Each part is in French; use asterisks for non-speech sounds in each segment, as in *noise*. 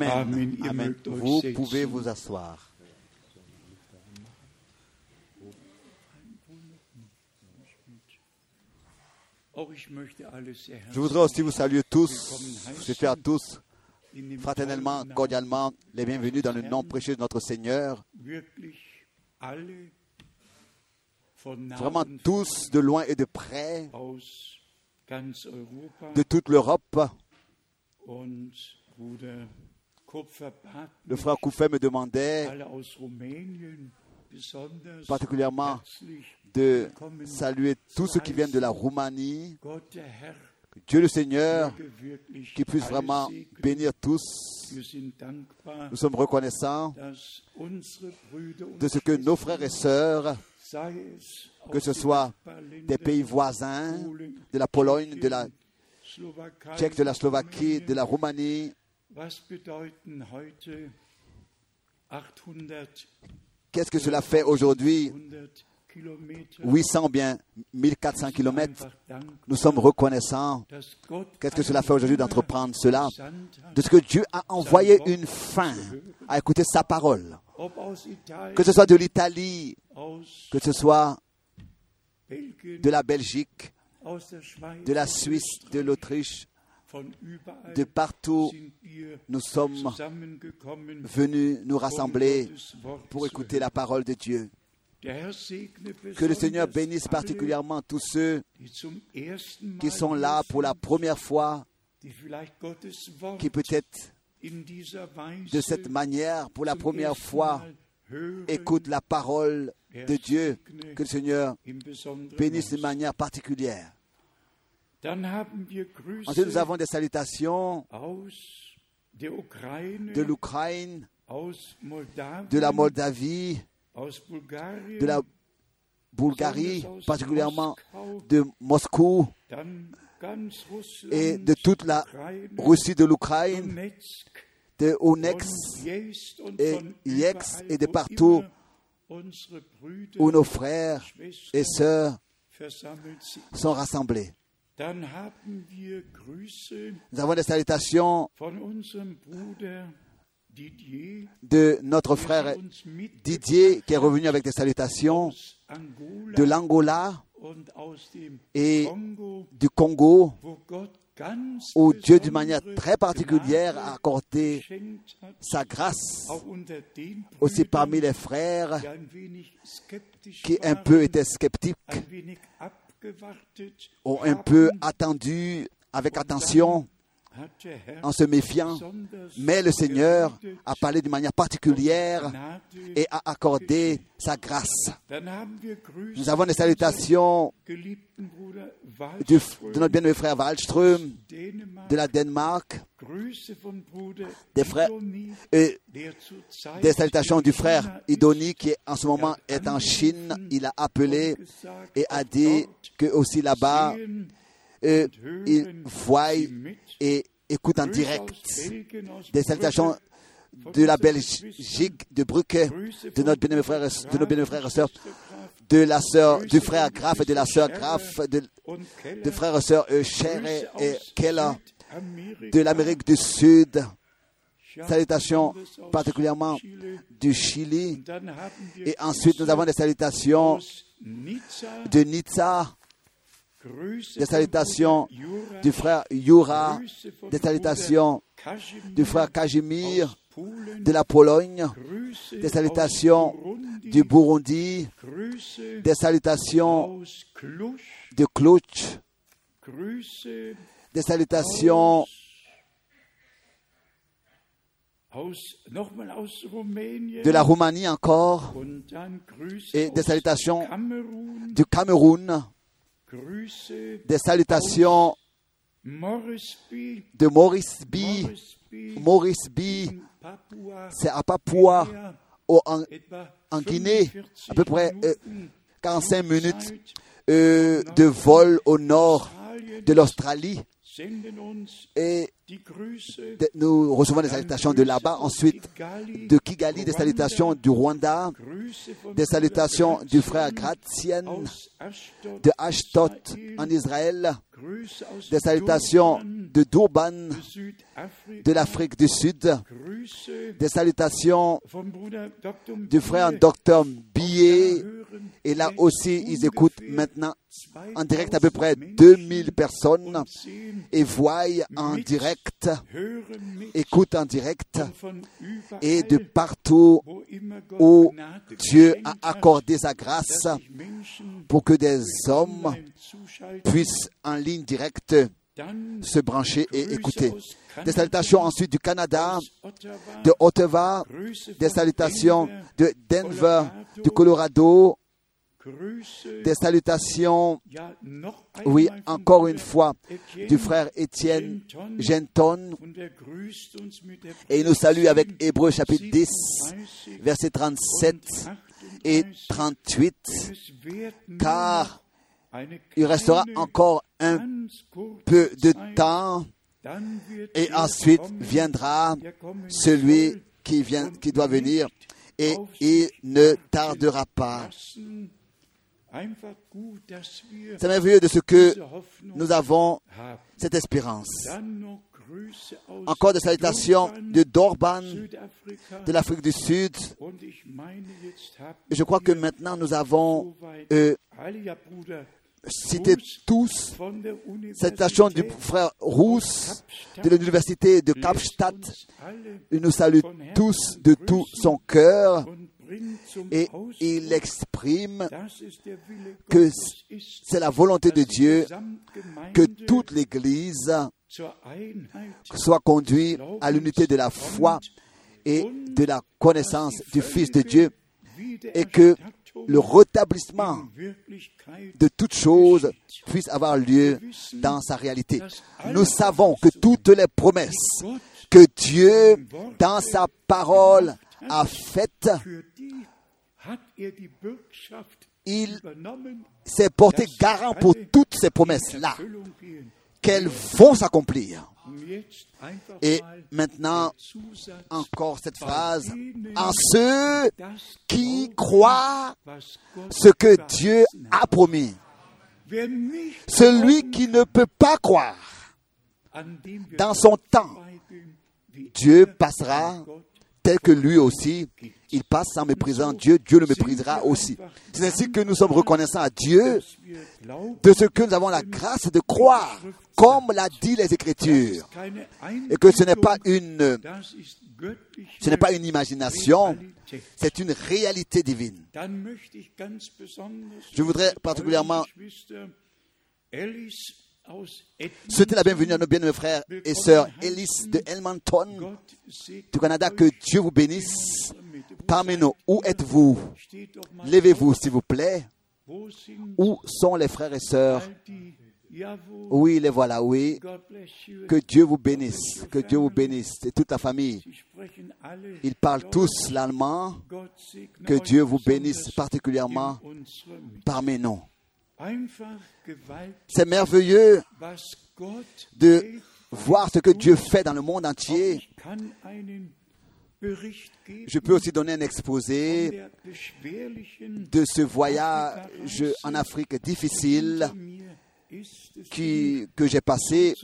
Amen. Vous pouvez vous asseoir. Sehr Je voudrais aussi vous saluer tous, vous souhaiter à tous fraternellement, cordialement, les bienvenus dans le nom précieux de notre Seigneur. Vraiment tous, de loin et de près, de toute l'Europe. Le frère Koufet me demandait particulièrement de saluer tous ceux qui viennent de la Roumanie. Que Dieu le Seigneur, qui puisse vraiment bénir tous. Nous sommes reconnaissants de ce que nos frères et sœurs, que ce soit des pays voisins, de la Pologne, de la Tchèque, de la Slovaquie, de la Roumanie, Was bedeuten heute 800, qu'est-ce que cela fait aujourd'hui 100 Kilometer? 800 ou bien 1400 kilomètres Nous sommes reconnaissants. Qu'est-ce que cela fait aujourd'hui d'entreprendre cela? De ce que Dieu a envoyé une fin à écouter sa parole. Que ce soit de l'Italie, que ce soit de la Belgique, de la Suisse, de l'Autriche, de partout, nous sommes venus nous um rassembler pour écouter la parole de Dieu. Que le Seigneur bénisse particulièrement tous ceux qui sont là pour la première fois, qui peut-être de cette manière, pour la première fois, écoutent la parole de Dieu. Que le Seigneur bénisse de manière particulière. Ensuite, nous avons des salutations de l'Ukraine, de la Moldavie, de la Bulgarie, particulièrement de Moscou et de toute la Russie de l'Ukraine, de Onex et Yex et de partout où nos frères et sœurs sont rassemblés. Nous avons des salutations de notre frère Didier qui est revenu avec des salutations de l'Angola et du Congo où Dieu d'une manière très particulière a accordé sa grâce aussi parmi les frères qui un peu étaient sceptiques, ont un peu attendu avec attention en se méfiant. Mais le Seigneur a parlé d'une manière particulière et a accordé sa grâce. Nous avons des salutations de notre bien-aimé frère Wallström de la Danemark, des frères et des salutations du frère Idoni qui en ce moment est en Chine. Il a appelé et a dit que aussi là-bas, euh, und hören il voit sie mit. et écoute en direct des salutations de la Belgique, de Brücke, de notre Bruder frère, nos frères et sœurs, de la sœur, du frère Graf et de la sœur Graf, de, frères et sœurs Cher Grüße et, Keller, de l'Amérique du Sud, salutations particulièrement du Chili, et ensuite nous avons des salutations de Nizza, des salutations Jura, du frère von des salutations du frère Kazimir de la Pologne, des salutations du Burundi, des salutations de Cluj, des salutations de la Roumanie encore, et des salutations du Cameroun, des salutations de Maurice B. Moresby, Maurice Papua, C'est à Papua, au- en Guinée, 45 à peu près, euh, Minuten 45 minutes Zeit, euh, de vol au nord de l'Australie, Et nous recevons des salutations de là-bas. Ensuite, de Kigali, des salutations du Rwanda, des salutations du frère Gratien de Ashtot en Israël, des salutations de Durban, de l'Afrique du Sud, des salutations du frère. Dr Billet. Et là aussi, ils écoutent maintenant en 2000 direct à peu près Menschen 2000 personnes et voient en direct, écoutent en direct et de partout où Dieu a accordé sa grâce pour que des hommes puissent en ligne directe se brancher et écouter. Des salutations ensuite du Canada, de Ottawa, des salutations de Denver, du Colorado, des salutations, oui, encore une fois, du frère Étienne Genton, er et il nous salue avec Hébreu chapitre 10, 37 versets 37 et 38, Es wird nur car il restera encore un peu de temps et der ensuite viendra celui qui vient, qui doit venir et il ne tardera pas. C'est merveilleux de ce que nous avons cette espérance. Encore des salutations de Dorban, de l'Afrique du Sud. Je crois que maintenant nous avons euh, cité tous von der Salutation du frère Rousse de l'université de Kapstadt. Il nous salue tous de tout son cœur et il exprime que c'est la volonté de Dieu que toute l'Église soit conduite à l'unité de la foi et de la connaissance du Fils de Dieu et que le rétablissement de toutes choses puisse avoir lieu dans sa réalité. Nous savons que toutes les promesses que Dieu, dans sa parole, a faites, il übernommen, s'est porté garant pour toutes ces promesses-là, qu'elles vont s'accomplir. Et maintenant, encore cette phrase, en ceux qui croient ce que Dieu a promis. Celui qui ne peut pas croire, dans son temps, Dieu er passera tel que lui aussi, il passe en méprisant Dieu, Dieu le méprisera aussi. C'est ainsi que nous sommes reconnaissants à Dieu de ce que nous avons la grâce de croire, comme l'a dit les Écritures, et que ce n'est pas une, ce n'est pas une imagination, c'est une réalité divine. Je voudrais particulièrement souhaiter la bienvenue à nos bien-aimés frères et sœurs Ellis de segne du Canada, que Dieu vous bénisse. Parmi nous, où êtes-vous? Levez-vous, s'il vous plaît. Où sont les frères et sœurs? Oui, les voilà, oui. Que Dieu vous bénisse, que Dieu vous bénisse, et toute la famille. Ils parlent tous l'allemand. Que Dieu vous bénisse particulièrement parmi nous. C'est merveilleux de voir ce que Dieu fait dans le monde entier. Je peux aussi donner un exposé de ce voyage en Afrique difficile qui, que j'ai passé,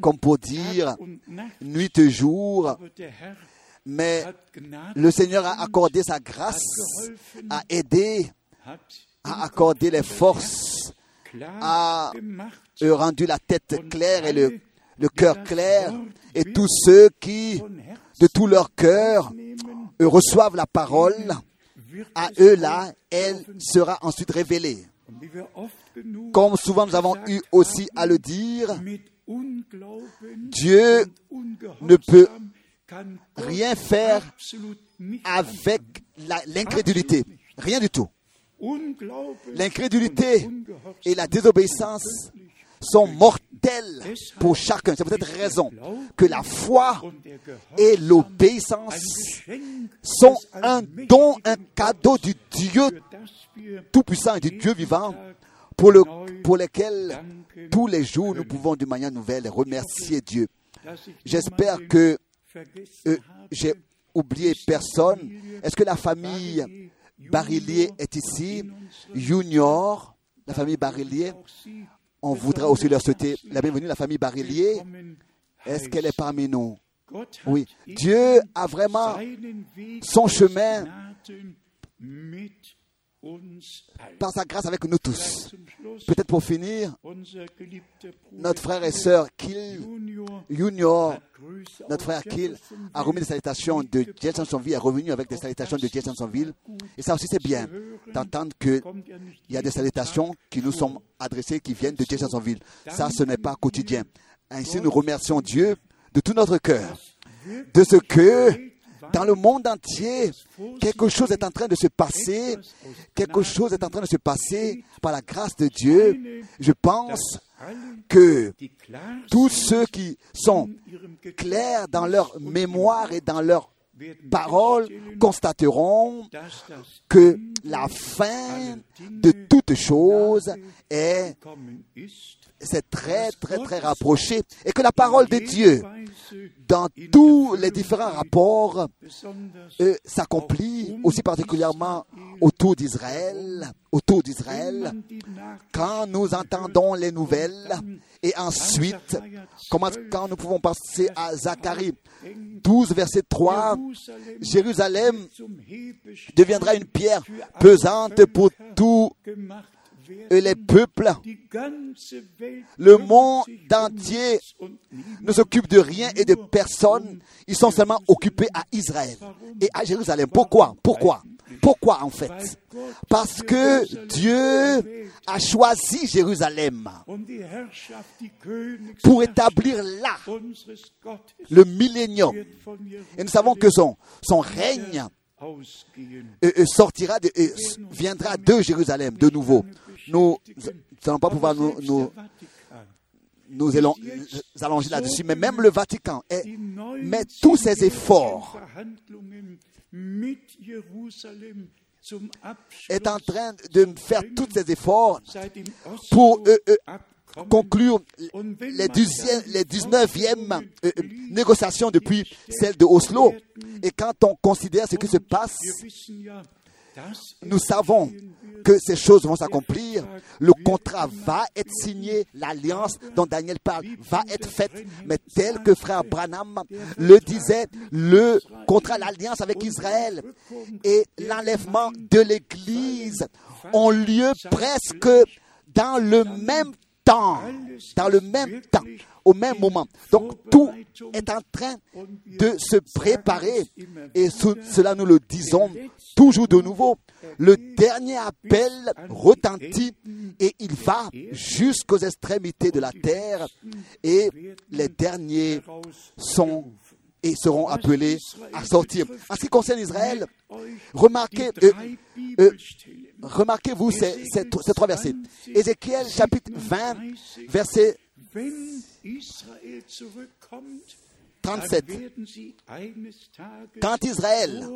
comme pour dire, nuit et jour, mais le Seigneur a accordé sa grâce, a aidé, a accordé les forces, a rendu la tête claire et le, le cœur clair. Et tous ceux qui, de tout leur cœur, reçoivent la parole, à eux là, elle sera ensuite révélée. Comme souvent nous avons eu aussi à le dire, Dieu ne peut rien faire avec l'incrédulité. Rien du tout. L'incrédulité et la désobéissance sont mortelles pour chacun. C'est pour cette raison que la foi et l'obéissance sont un don, un cadeau du Dieu tout-puissant et du Dieu vivant pour, le, pour lesquels tous les jours nous pouvons d'une manière nouvelle remercier Dieu. J'espère que euh, j'ai oublié personne. Est-ce que la famille Barillier est ici? Junior, la famille Barillier? On voudrait aussi leur souhaiter la bienvenue, la famille Barillier. Est-ce qu'elle est parmi nous? Oui. Dieu a vraiment son chemin par sa grâce avec nous tous. Peut-être pour finir, notre frère et sœur Kill Junior, notre frère Kill, a remis des salutations de Jeffersonville, est revenu avec des salutations de Jeffersonville. Et ça aussi, c'est bien d'entendre qu'il y a des salutations qui nous sont adressées, qui viennent de Jeffersonville. Ça, ce n'est pas quotidien. Ainsi, nous remercions Dieu de tout notre cœur de ce que dans le monde entier, quelque chose est en train de se passer. Quelque chose est en train de se passer par la grâce de Dieu. Je pense que tous ceux qui sont clairs dans leur mémoire et dans leur parole constateront que la fin de toute chose est c'est très, très, très rapproché. Et que la parole de Dieu, dans tous les différents rapports, euh, s'accomplit aussi particulièrement autour d'Israël, autour d'Israël, quand nous entendons les nouvelles. Et ensuite, comment, quand nous pouvons passer à Zacharie 12, verset 3, Jérusalem deviendra une pierre pesante pour tout et les peuples, le monde entier ne s'occupe de rien et de personne. Ils sont seulement occupés à Israël et à Jérusalem. Pourquoi? Pourquoi? Pourquoi en fait? Parce que Dieu a choisi Jérusalem pour établir là le millénium. Et nous savons que son, règne sortira, de, viendra de Jérusalem de nouveau. Nous n'allons pas pouvoir nous, nous, nous allonger là-dessus, mais même le Vatican met tous ses efforts est en train de faire tous ses efforts pour euh, euh, conclure les, 19e euh, négociations depuis celle de Oslo. Et quand on considère ce qui se passe, nous savons que ces choses vont s'accomplir. Le contrat va être signé, l'alliance dont Daniel parle va être faite, mais tel que frère Branham le disait, le contrat, l'alliance avec Israël et l'enlèvement de l'Église ont lieu presque dans le même temps, dans le même temps, au même moment. Donc tout est en train de se préparer et cela nous le disons toujours de nouveau. Le dernier appel retentit et il va jusqu'aux extrémités de la terre et les derniers sont et seront appelés à sortir. En ce qui concerne Israël, remarquez, euh, euh, remarquez-vous ces, ces, trois versets. Ézéchiel chapitre 20, verset 37. Quand Israël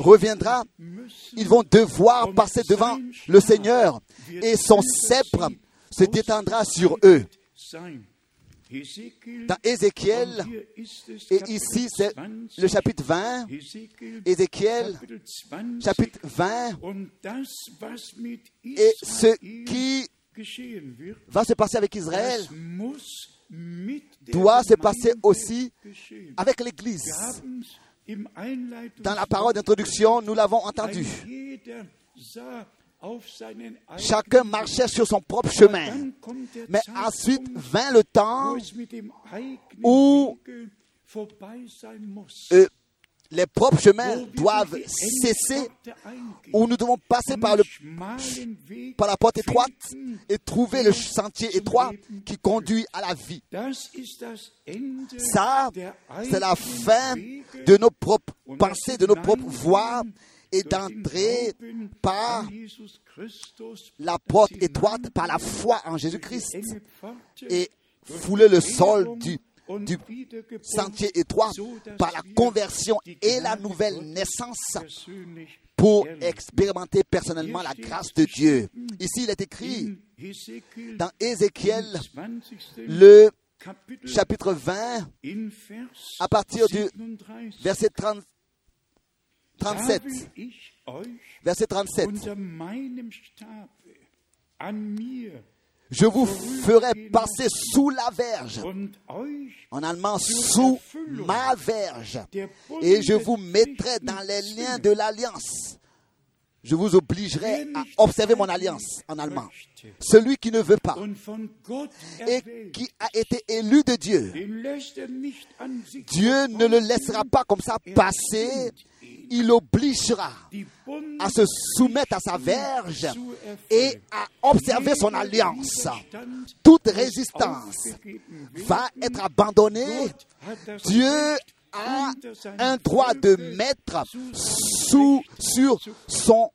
reviendra, ils vont devoir passer devant le Seigneur et son sceptre se détendra sur eux. Dans Ézéchiel, et ici c'est le chapitre 20, Ézéchiel, chapitre 20, et ce qui va se passer avec Israël doit se passer aussi avec l'Église. Dans la parole d'introduction, nous l'avons entendu. Chacun marchait sur son propre chemin. Mais ensuite vint le temps où euh, les propres chemins doivent cesser, où nous devons passer par, le, par la porte étroite et trouver le sentier étroit qui conduit à la vie. Ça, c'est la fin de nos propres pensées, de nos propres voies et d'entrer par la porte étroite, par la foi en Jésus-Christ et fouler le sol du du sentier étroit par la conversion et la nouvelle naissance pour expérimenter personnellement la grâce de Dieu. Ici, il est écrit dans Ézéchiel, 20. le chapitre 20, in Vers à partir du 37. verset 30 Da 37. will ich euch Verset 37. unter meinem Stabe an mir Je vous ferai passer sous la verge. En allemand, sous ma verge. Et je vous mettrai dans les liens de l'alliance. Je vous obligerai à observer mon alliance en allemand. Celui qui ne veut pas et qui a été élu de Dieu, er Dieu ne le laissera pas comme ça passer. Il obligera à se soumettre à sa verge et à observer son alliance. Toute résistance va être abandonnée. Dieu a un droit de mettre sous, sur son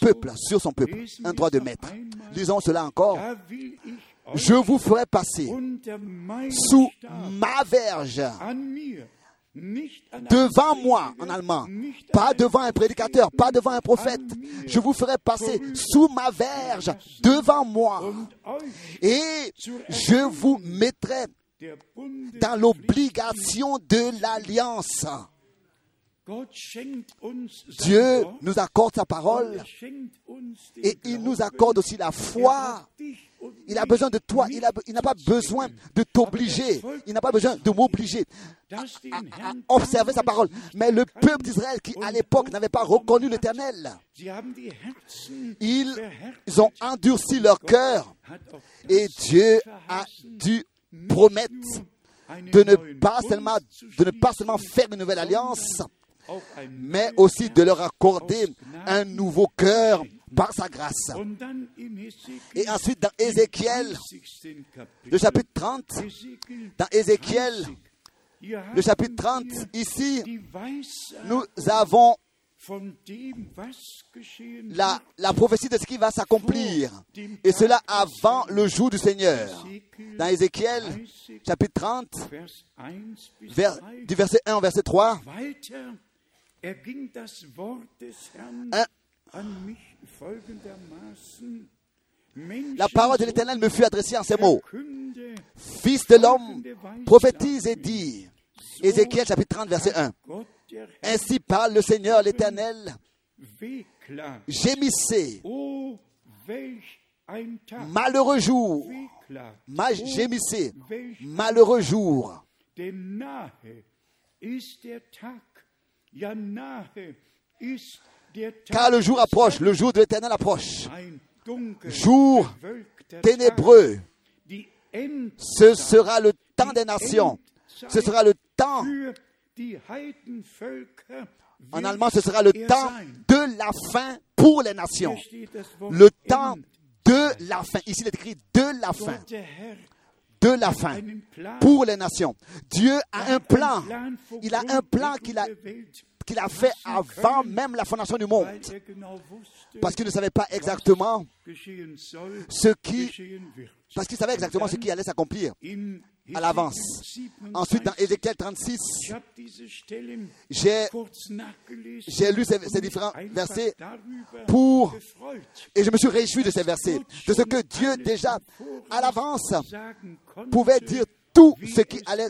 peuple, sur son peuple. Un droit de mettre. Lisons cela encore. Je vous ferai passer sous ma verge, devant moi, en allemand. Pas devant un prédicateur, pas devant un prophète. Je vous ferai passer sous ma verge, devant moi. Et je vous mettrai dans l'obligation de l'alliance. Dieu nous accorde sa parole et il nous accorde aussi la foi. Il a besoin de toi, il n'a pas besoin de t'obliger, il n'a pas besoin de m'obliger à, observer sa parole. Mais le peuple d'Israël qui à l'époque n'avait pas reconnu l'Éternel, ils, ont endurci leur cœur. Et Dieu a dû promettre de ne pas seulement, de ne pas seulement faire une nouvelle alliance, mais aussi de leur accorder un nouveau cœur par sa grâce. Et ensuite dans Ézéchiel, 30. Kapitel, le chapitre 30, Hesekiel dans Ézéchiel, 30, hier le chapitre haben 30, wir ici, nous avons la, prophétie de ce qui va s'accomplir. Et cela avant le jour du Seigneur. Dans Ézéchiel, chapitre 30, Vers 1 bis vers- 3. du verset 1 au verset 3, Weiter la parole de l'Éternel me fut adressée en ces mots. Fils de l'homme, prophétise et dit. Ézéchiel chapitre 30, verset 1. Gott der Herr Ainsi parle le Seigneur l'Éternel. Gémissez, malheureux jour. Ma- gémissez, malheureux jour. Car le jour approche, le jour de l'Éternel approche. Jour Ténébreux, ce sera le temps des nations. Ce sera le temps, en allemand, ce sera le temps de la fin pour les nations. Le temps de la fin. Ici, il est écrit de la fin. De la fin. Pour les nations. Dieu a un plan. Il a un plan qu'il a, qu'il a fait avant même la fondation du monde. Parce qu'il ne savait pas exactement ce qui, parce qu'il savait exactement ce qui allait s'accomplir à l'avance. Hesekiel 27, Ensuite, dans Ézéchiel 36, ich habe diese Stellen j'ai, lu ces, ces différents versets pour, et je me suis réjoui de ces versets, de ce que Dieu déjà, à l'avance, pouvait dire tout ce qui allait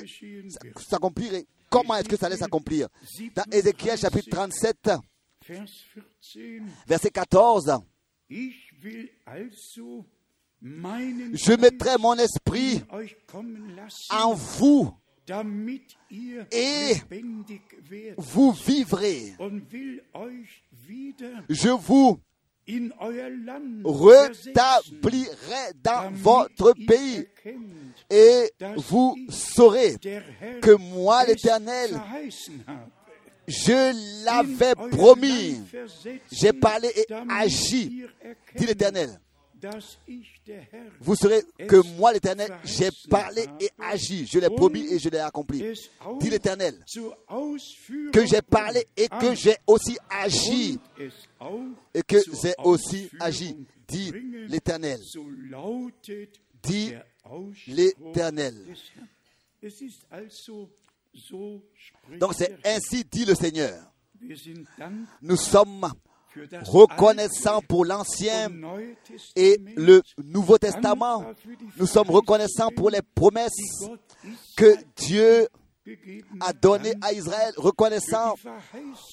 s'accomplir comment est-ce que ça allait s'accomplir. Dans Ézéchiel chapitre 37, Vers 14. verset 14, Ich will also meinen je mettrai mon esprit en vous Et vous vivrez. Je vous rétablirai dans votre pays et vous saurez que moi, l'Éternel, je l'avais promis. J'ai parlé et agi, dit l'Éternel. Vous saurez que moi, l'Éternel, j'ai parlé et agi. Je l'ai promis et je l'ai accompli. Dit l'Éternel. Que j'ai parlé et que j'ai aussi agi. Et que j'ai aussi agi. Dit l'Éternel. Dit l'Éternel. Donc c'est ainsi dit le Seigneur. Nous sommes reconnaissants pour l'Ancien et le Nouveau Testament. Nous sommes reconnaissants pour les promesses que Dieu a données à Israël, reconnaissants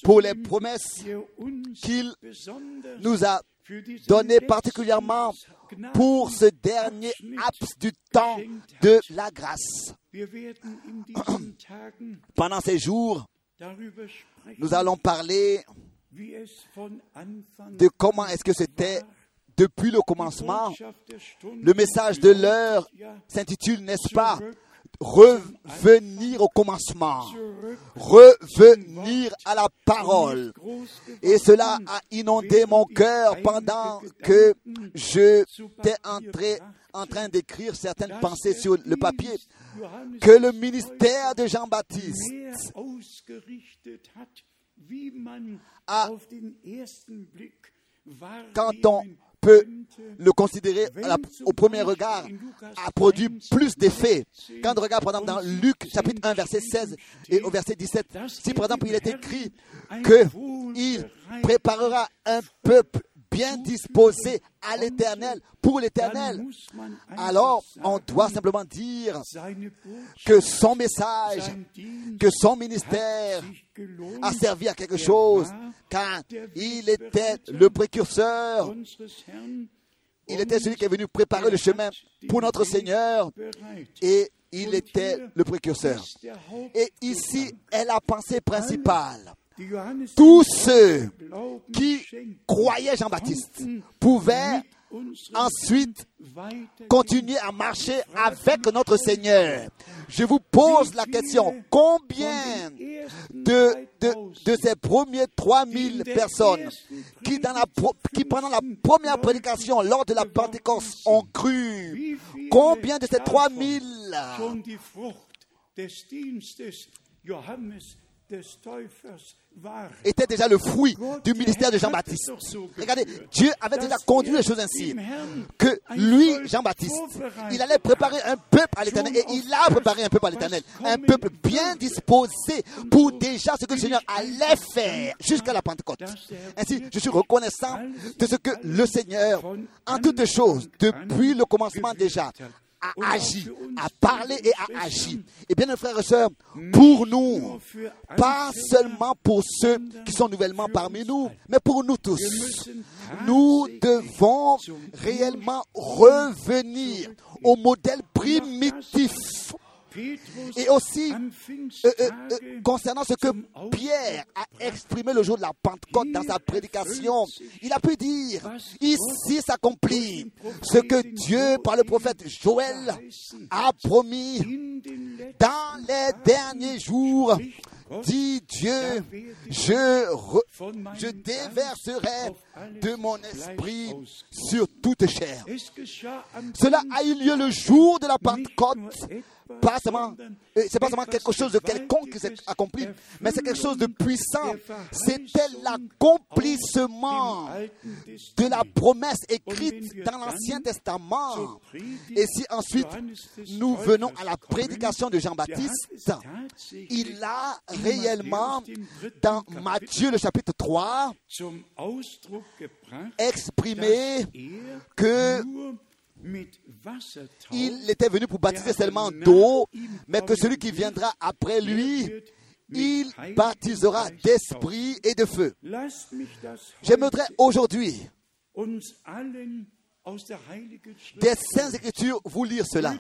pour les promesses qu'il nous a données particulièrement pour ce dernier laps du temps de la grâce. *clears throat* Pendant ces jours, nous allons parler de comment est-ce que c'était depuis le commencement? Le message de l'heure s'intitule, n'est-ce pas, revenir au commencement, revenir à la parole. Et cela a inondé mon cœur pendant que j'étais entré en train d'écrire certaines pensées sur le papier, que le ministère de Jean-Baptiste a, quand on peut le considérer au premier regard, a produit plus d'effets. Quand on regarde, par exemple, dans Luc chapitre 1, verset 16 et au verset 17, si par exemple il est écrit qu'il préparera un peuple bien disposé à l'éternel, pour l'éternel, alors on doit simplement dire que son message, que son ministère a servi à quelque chose, car il était le précurseur. Il était celui qui est venu préparer le chemin pour notre Seigneur et il était le précurseur. Et ici est la pensée principale tous ceux qui croyaient Jean-Baptiste pouvaient ensuite continuer à marcher avec notre Seigneur. Je vous pose la question, combien de, de, ces premiers 3000 personnes qui, dans la, qui pendant la première prédication lors de la Pentecôte ont cru, combien de ces 3000 était déjà le fruit du ministère de Jean-Baptiste. Regardez, Dieu avait déjà conduit les choses ainsi, que lui, Jean-Baptiste, il allait préparer un peuple à l'éternel, et il a préparé un peuple à l'éternel, un peuple bien disposé pour déjà ce que le Seigneur allait faire jusqu'à la Pentecôte. Ainsi, je suis reconnaissant de ce que le Seigneur, en toutes choses, depuis le commencement déjà, a agi, a parlé et a agi. Et bien, mes frères et sœurs, pour nous, pas seulement pour ceux qui sont nouvellement parmi nous, mais pour nous tous, nous devons réellement revenir au modèle primitif et aussi, euh, euh, euh, concernant ce que Pierre a exprimé le jour de la Pentecôte dans sa prédication, il a pu dire, ici s'accomplit ce que Dieu, par le prophète Joël, a promis dans les derniers jours. Dit Dieu, je, je déverserai de mon esprit sur toute chair. Cela a eu lieu le jour de la Pentecôte pas seulement, c'est pas seulement quelque chose de quelconque qui s'est accompli, mais c'est quelque chose de puissant. C'était l'accomplissement de la promesse écrite dans l'Ancien Testament. Et si ensuite nous venons à la prédication de Jean-Baptiste, il a réellement, dans Matthieu le chapitre 3, exprimé que il était venu pour baptiser seulement d'eau, mais que celui qui viendra après lui, il baptisera d'esprit et de feu. J'aimerais aujourd'hui des Saintes Écritures vous lire cela.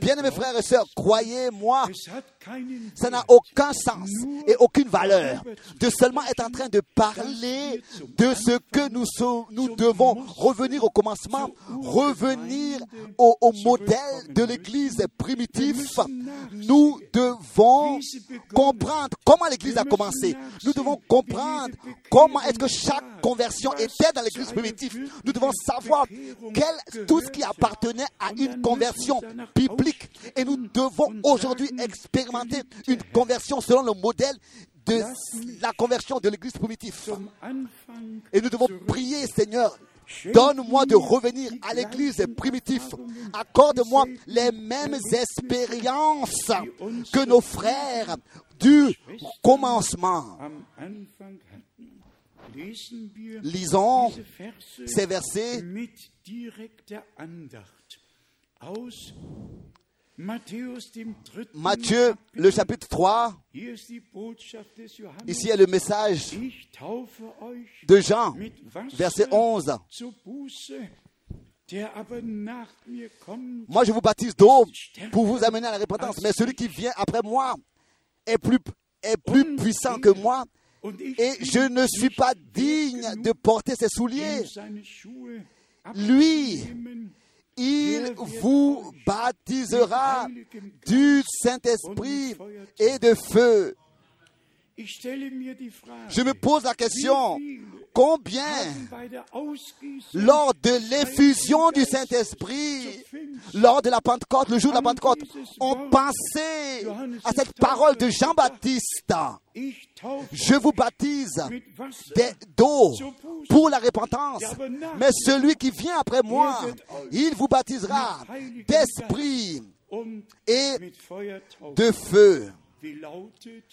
Bien aimés frères et sœurs, croyez-moi, ça n'a aucun sens et aucune valeur de seulement être en train de parler de ce que nous, nous devons revenir au commencement, revenir au, au modèle de l'Église primitive. Nous devons comprendre comment l'Église a commencé. Nous devons comprendre comment est-ce que chaque conversion était dans l'Église primitive. Nous devons savoir tout ce qui appartenait à une conversion biblique. Et nous devons aujourd'hui expérimenter une conversion selon le modèle de la conversion de l'église primitive. Et nous devons prier, Seigneur, Donne-moi de revenir à l'église primitive. Accorde-moi les mêmes expériences que nos frères du commencement. Lisons ces versets Matthieu, le chapitre 3. Hier ist die Botschaft des Johannes. Ici est le message de Jean, verset 11. zur Buße, der aber nach mir kommt, Moi, je vous baptise d'eau pour vous amener à la repentance. Mais celui qui vient après moi est plus, est plus puissant que moi. Et je ne suis pas digne de porter ses souliers. Lui, il vous baptisera du Saint-Esprit et de feu. Je me pose la question, combien lors de l'effusion du Saint-Esprit, lors de la Pentecôte, le jour de la Pentecôte, ont pensé à cette parole de Jean-Baptiste. Je vous baptise d'eau pour la repentance. Mais celui qui vient après moi, il vous baptisera d'esprit et de feu.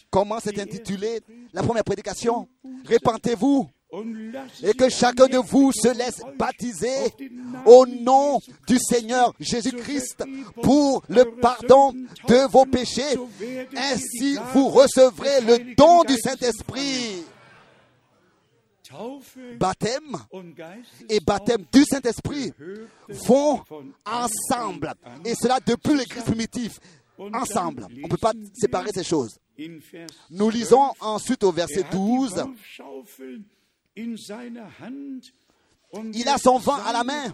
Comment c'est intitulé la première prédication Répentez-vous et que chacun de vous se laisse baptiser au nom du Seigneur Jésus-Christ pour le pardon de vos péchés. Ainsi, vous recevrez le don du Saint-Esprit. Baptême et baptême du Saint-Esprit vont ensemble. Et cela depuis l'Église primitive. Ensemble. On ne peut pas séparer ces choses. Nous lisons ensuite au verset Er hat die 12. Taufschaufel in seiner Hand und Il a son vent à la main.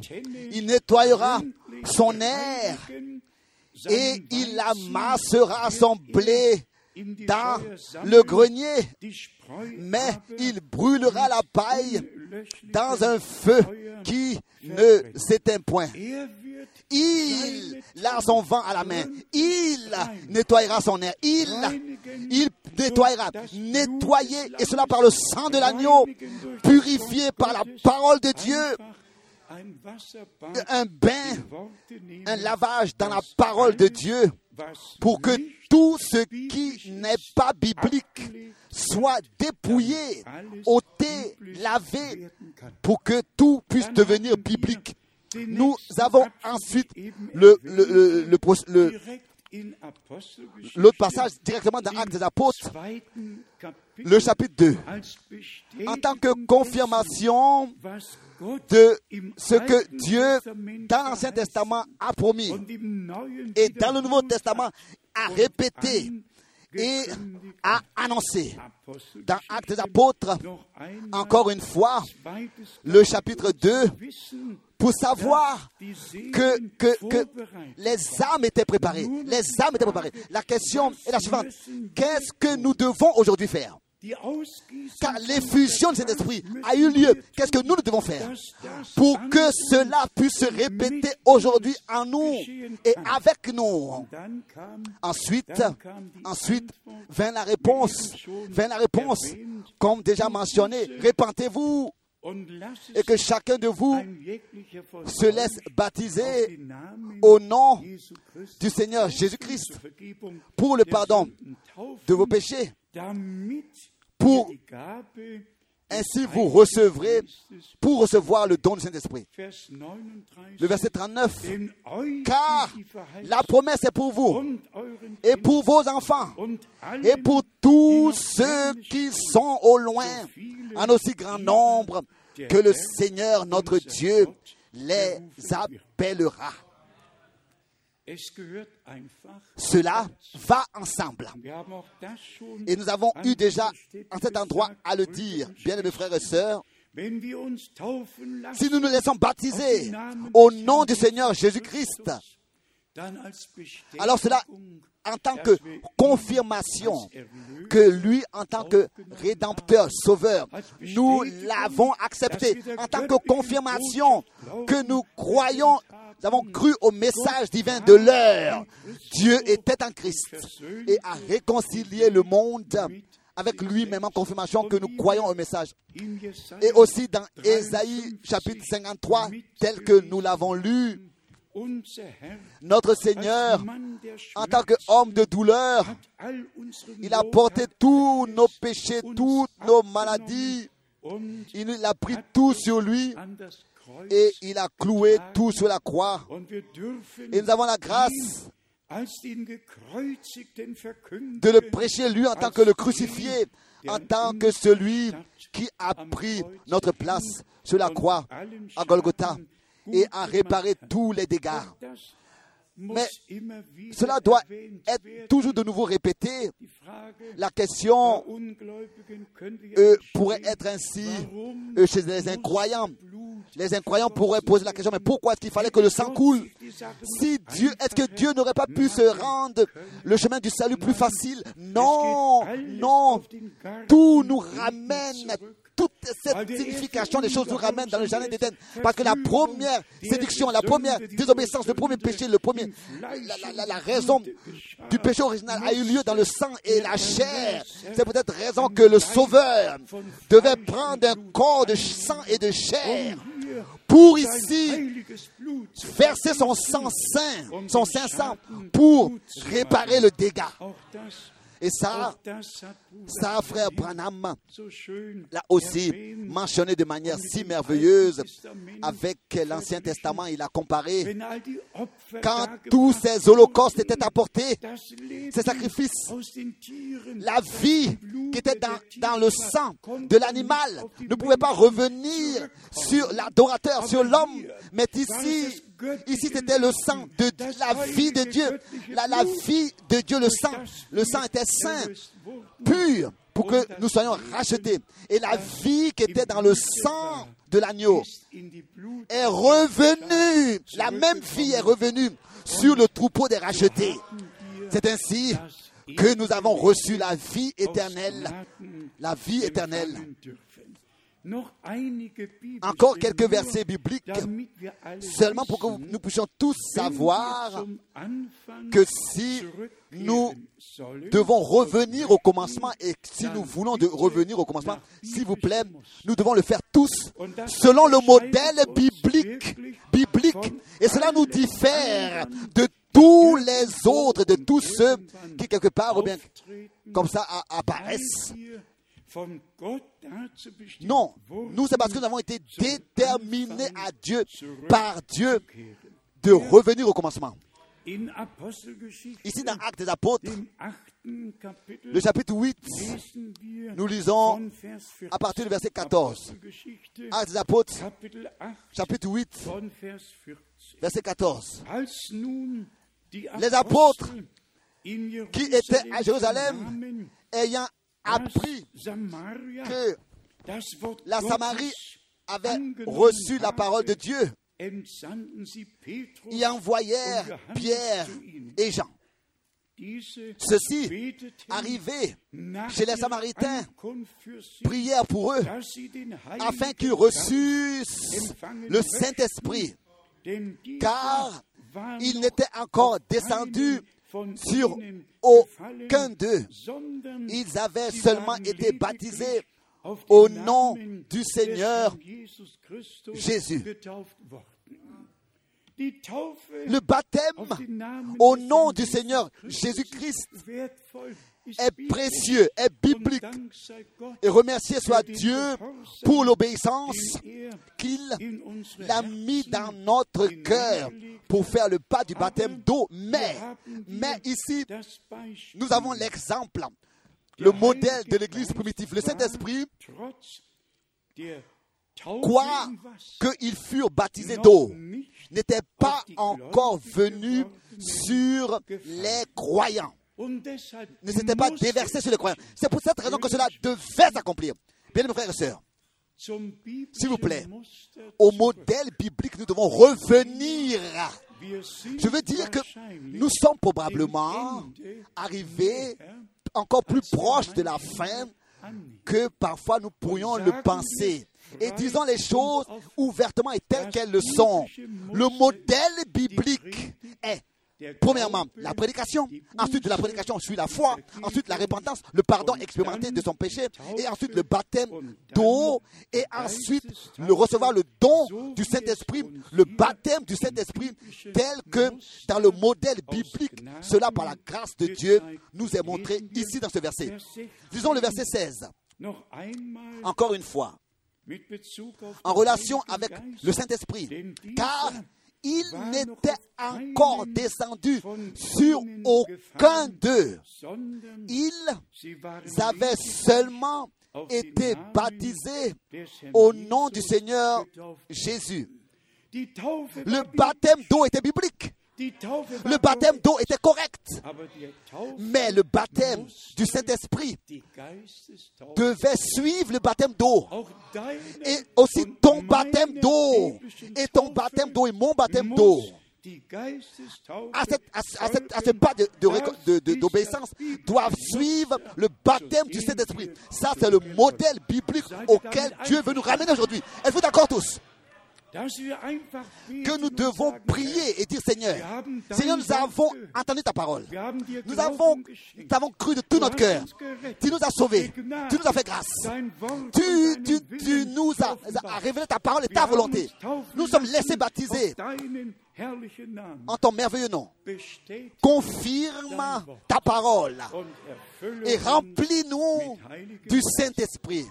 Il nettoyera son air et il amassera son blé er die dans le grenier, mais il brûlera la paille dans un feu qui ne s'éteint point. Il a son vent à la main. Il nettoyera son air. Il, il nettoyera. Nettoyer, et cela par le sang de l'agneau, purifié par la parole de Dieu. Un bain, un lavage dans la parole de Dieu pour que tout ce qui n'est pas biblique soit dépouillé, ôté, lavé, pour que tout puisse devenir biblique. Nous avons ensuite le, le, le- l'autre passage directement dans Actes des Apôtres, le chapitre 2, als en tant que confirmation de ce que Dieu, dans l'Ancien Testament, a promis. Et dans le Nouveau Testament, a répété et a annoncé. Dans Actes des Apôtres, encore une fois, le chapitre 2, Wissen, pour savoir que, les âmes étaient préparées. Les âmes étaient préparées. La question est la suivante. Qu'est-ce que nous devons aujourd'hui faire? Car l'effusion de cet esprit a eu lieu. Qu'est-ce que nous, nous devons faire pour que cela puisse se répéter aujourd'hui en nous et avec nous? Ensuite, ensuite vint la réponse, vint la réponse, comme déjà mentionné, répentez-vous et que chacun de vous se laisse baptiser au nom du Seigneur Jésus-Christ pour le pardon de vos péchés. Pour ainsi vous recevrez, pour recevoir le don du Saint-Esprit. Vers 39, Le verset 39. denn euch Car la promesse est pour vous et pour vos enfants et pour tous ceux qui sont au loin, en aussi grand nombre que le Seigneur notre Dieu les appellera. Cela va ensemble. Et nous avons eu déjà en cet endroit à le dire, bien aimés frères et sœurs, si nous nous laissons baptiser au nom du Seigneur Jésus-Christ, alors cela en tant que confirmation que lui, en tant que rédempteur, sauveur, nous l'avons accepté. En tant que confirmation que nous croyons, nous avons cru au message divin de l'heure. Dieu était en Christ et a réconcilié le monde avec lui-même en confirmation que nous croyons au message. Et aussi dans Ésaïe chapitre 53, tel que nous l'avons lu, notre Seigneur, en tant qu'homme de douleur, il a porté tous nos péchés, toutes nos maladies, Il a pris tout sur lui et il a cloué tout sur la croix. Et nous avons la grâce de le prêcher lui en tant que le crucifié, en tant que celui qui a pris notre place sur la croix à Golgotha et a réparé tous les dégâts. Mais Cela doit être toujours de nouveau répété. La question euh, pourrait être ainsi euh, chez les incroyants. Les incroyants pourraient poser la question, mais pourquoi est-ce qu'il fallait que le sang coule Si Dieu, est-ce que Dieu n'aurait pas pu se rendre le chemin du salut plus facile? Non, non. Tout nous ramène, toute cette signification des choses nous ramène dans le jardin d'Éden. Parce que la première séduction, la première désobéissance, le premier péché, le premier, la, la- la- la raison du péché original a eu lieu dans le sang et la chair. C'est peut-être raison que le Sauveur devait prendre un corps de sang et de chair pour ici verser son sang saint, son saint sang, pour réparer le dégât. Et ça, ça, frère Branham, l'a aussi mentionné de manière si merveilleuse avec l'Ancien Testament. Il a comparé quand tous ces holocaustes étaient apportés, ces sacrifices, la vie qui était dans, dans le sang de l'animal ne pouvait pas revenir sur l'adorateur, sur l'homme. Mais ici, ici c'était le sang de la vie de Dieu. La, la vie de Dieu, le sang. Le sang était saint, pur, pour que nous soyons rachetés. Et la vie qui était dans le sang de l'agneau est revenue. La même vie est revenue sur le troupeau des rachetés. C'est ainsi que nous avons reçu la vie éternelle. La vie éternelle. Encore quelques versets bibliques, seulement pour que nous puissions tous savoir que si nous devons revenir au commencement et si nous voulons de revenir au commencement, s'il vous plaît, nous devons le faire tous selon le modèle biblique, biblique. Et cela nous diffère de tous les autres, de tous ceux qui quelque part, ou bien comme ça, apparaissent. Non, nous c'est parce que nous avons été déterminés à Dieu, par Dieu, de revenir au commencement. Ici dans Actes des Apôtres, le chapitre 8, lesen wir nous lisons von Vers 14. à partir du verset 14. Apostelgeschichte, Actes des Apôtres, Kapitel 8, chapitre 8, von Vers 14. verset 14. Als nun die Les apôtres qui étaient à Jérusalem, ayant appris que la Samarie avait reçu la parole de Dieu, y envoyèrent Pierre et Jean. Ceux-ci, arrivés chez les Samaritains, prièrent pour eux afin qu'ils reçussent le Saint-Esprit, car il n'était encore descendu sur aucun d'eux. Ils avaient seulement été baptisés au nom du Seigneur Jésus. Le baptême au nom du Seigneur Jésus-Christ est précieux, est biblique. Et remercier soit Dieu pour l'obéissance qu'il l'a mis dans notre cœur pour faire le pas du baptême d'eau. Mais, mais ici, nous avons l'exemple, le modèle de l'Église primitive. Le Saint-Esprit, quoi qu'ils furent baptisés d'eau, n'était pas encore venu sur les croyants. Ne s'était pas déversé sur les croyants. C'est pour cette raison que cela devait s'accomplir. Bien, mes frères et sœurs, S'il vous plaît, au modèle biblique, nous devons revenir. Je veux dire que nous sommes probablement arrivés encore plus proches de la fin que parfois nous pourrions le penser. Et disons les choses ouvertement et telles qu'elles le sont. Le modèle biblique est, premièrement, la prédication. Ensuite, de la prédication suit la foi. Ensuite, la repentance, le pardon expérimenté de son péché. Et ensuite, le baptême d'eau. Et ensuite, le recevoir le don du Saint-Esprit, le baptême du Saint-Esprit, tel que dans le modèle biblique, cela par la grâce de Dieu nous est montré ici dans ce verset. Vers 16, Disons le verset 16. noch einmal Encore une fois, en relation avec le Saint-Esprit, car il n'était encore descendu sur aucun d'eux. Ils avaient seulement été baptisés au nom du Seigneur Jésus. Le baptême d'eau était biblique. Le baptême d'eau était correct. Mais le baptême du Saint-Esprit devait suivre le baptême d'eau. Et aussi ton baptême d'eau. Et ton baptême d'eau et mon baptême d'eau. À, cette, à, cette, à ce pas d'obéissance doivent suivre le baptême du Saint-Esprit. Ça, c'est le modèle biblique auquel Dieu veut nous ramener aujourd'hui. Êtes-vous d'accord tous? Que nous devons prier et dire Seigneur, Seigneur, nous avons entendu ta parole. Nous avons, nous avons cru de tout notre cœur. Tu nous as sauvés. Tu nous as fait grâce. Tu, tu, tu nous as, as, révélé ta parole et ta volonté. Nous sommes laissés baptiser en ton merveilleux nom. Confirme ta parole et remplis-nous du Saint-Esprit.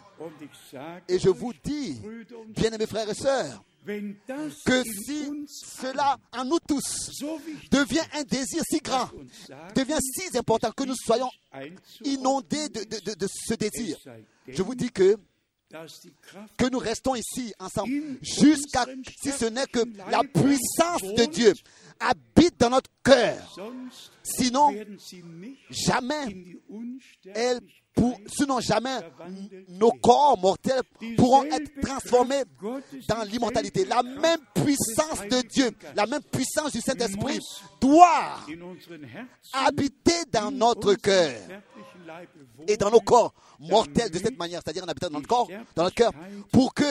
Et je vous dis, bien-aimés frères et sœurs, que si cela en nous tous devient un désir si grand, devient si important que nous soyons inondés de, de, de, ce désir, je vous dis que que nous restons ici ensemble jusqu'à si ce n'est que la puissance de Dieu habite dans notre cœur. Sinon, jamais elle pour, sinon jamais nos corps mortels pourront être transformés dans l'immortalité. La même puissance de Dieu, la même puissance du Saint-Esprit doit habiter dans notre cœur et dans nos corps mortels de cette manière, c'est-à-dire en habitant dans notre corps, dans notre cœur, pour que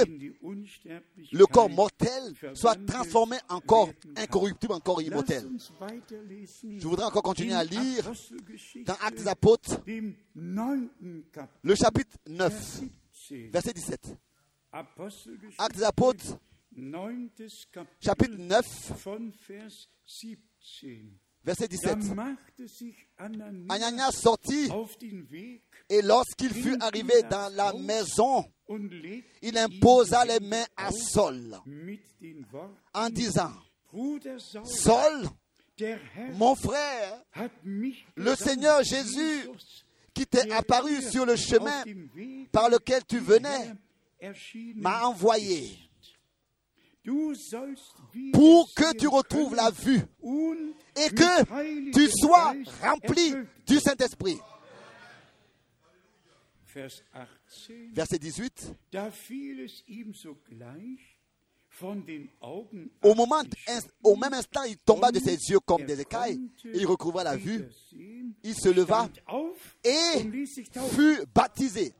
le corps mortel soit transformé en corps incorruptible, en corps immortel. Je voudrais encore continuer à lire dans Actes des Apôtres, le chapitre 9, verset 17. Actes des Apôtres, chapitre 9, verset 17. Ananias sortit et lorsqu'il fut arrivé dans la maison, il imposa les mains à Saul en disant, Saul, mon frère, le Seigneur Jésus qui t'est apparu sur le chemin par lequel tu venais m'a envoyé pour que tu retrouves la vue et que tu sois rempli du Saint-Esprit. Verset 18. Au, moment, au même instant, il tomba de ses yeux comme des écailles, et il recouvra la vue. Il se leva et fut baptisé.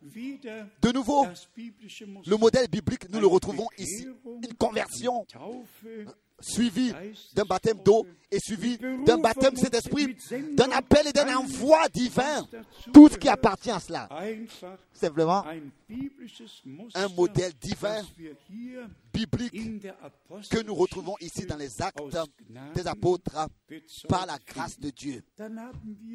De nouveau, le modèle biblique, nous le retrouvons ici. Une conversion suivi d'un baptême d'eau et suivi d'un baptême de cet esprit, d'un appel et d'un envoi divin. Tout ce qui appartient à cela. Simplement un modèle divin, biblique, que nous retrouvons ici dans les actes des apôtres par la grâce de Dieu.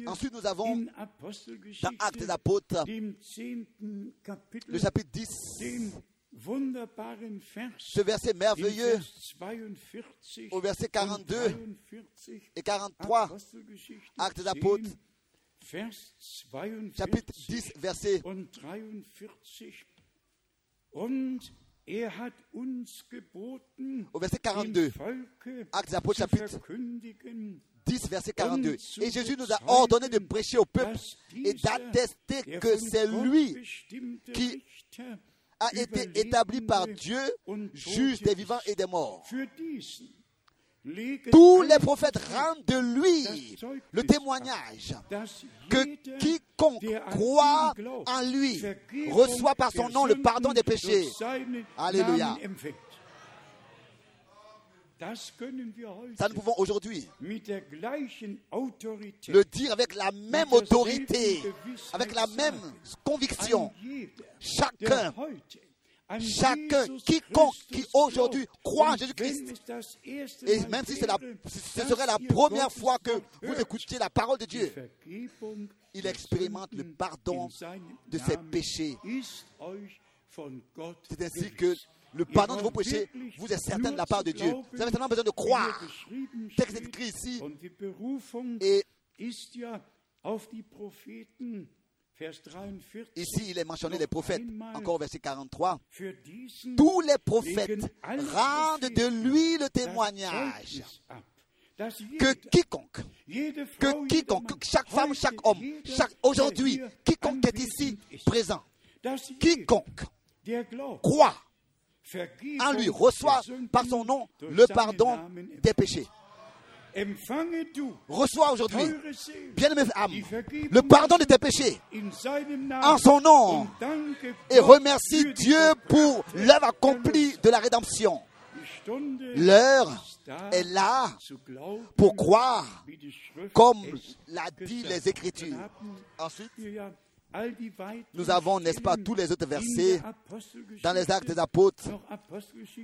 Ensuite, nous avons dans Actes des apôtres, le chapitre 10, ce verset merveilleux au verset 42 et 43, Actes des Apôtres, chapitre 10, verset er au verset 42, Actes des Apôtres, chapitre 10, verset 42. Et Jésus nous a ordonné de prêcher au peuple et d'attester que c'est lui qui a été établi par Dieu, juge des vivants et des morts. Tous les prophètes rendent de lui le témoignage que quiconque croit en lui reçoit par son nom le pardon des péchés. Alléluia. Ça, nous pouvons aujourd'hui le dire avec la même autorité, avec la même conviction. Chacun, chacun, quiconque qui aujourd'hui croit en Jésus-Christ, et même si la, ce serait la première fois que vous écoutiez la parole de Dieu, il expérimente le pardon de ses péchés. C'est ainsi que le pardon de vos péchés vous est certain de la part de Dieu. Vous avez maintenant besoin de croire. Texte est écrit ici. Et ist ja auf die Propheten, Vers 43. ici, il est mentionné les prophètes. Encore au verset 43. Für diesen Tous les prophètes rendent de lui le témoignage que quiconque, que quiconque, chaque femme, chaque homme, chaque aujourd'hui, quiconque est ici présent, quiconque croit en lui Sünden par son nom le pardon des péchés. Reçois aujourd'hui, bien-aimé âme, le pardon de tes péchés en son nom et remercie Dieu pour l'œuvre accomplie de la rédemption. L'heure est là pour croire comme l'a dit les. Écritures. Ensuite, nous avons, n'est-ce pas, tous les autres versets dans les actes des apôtres,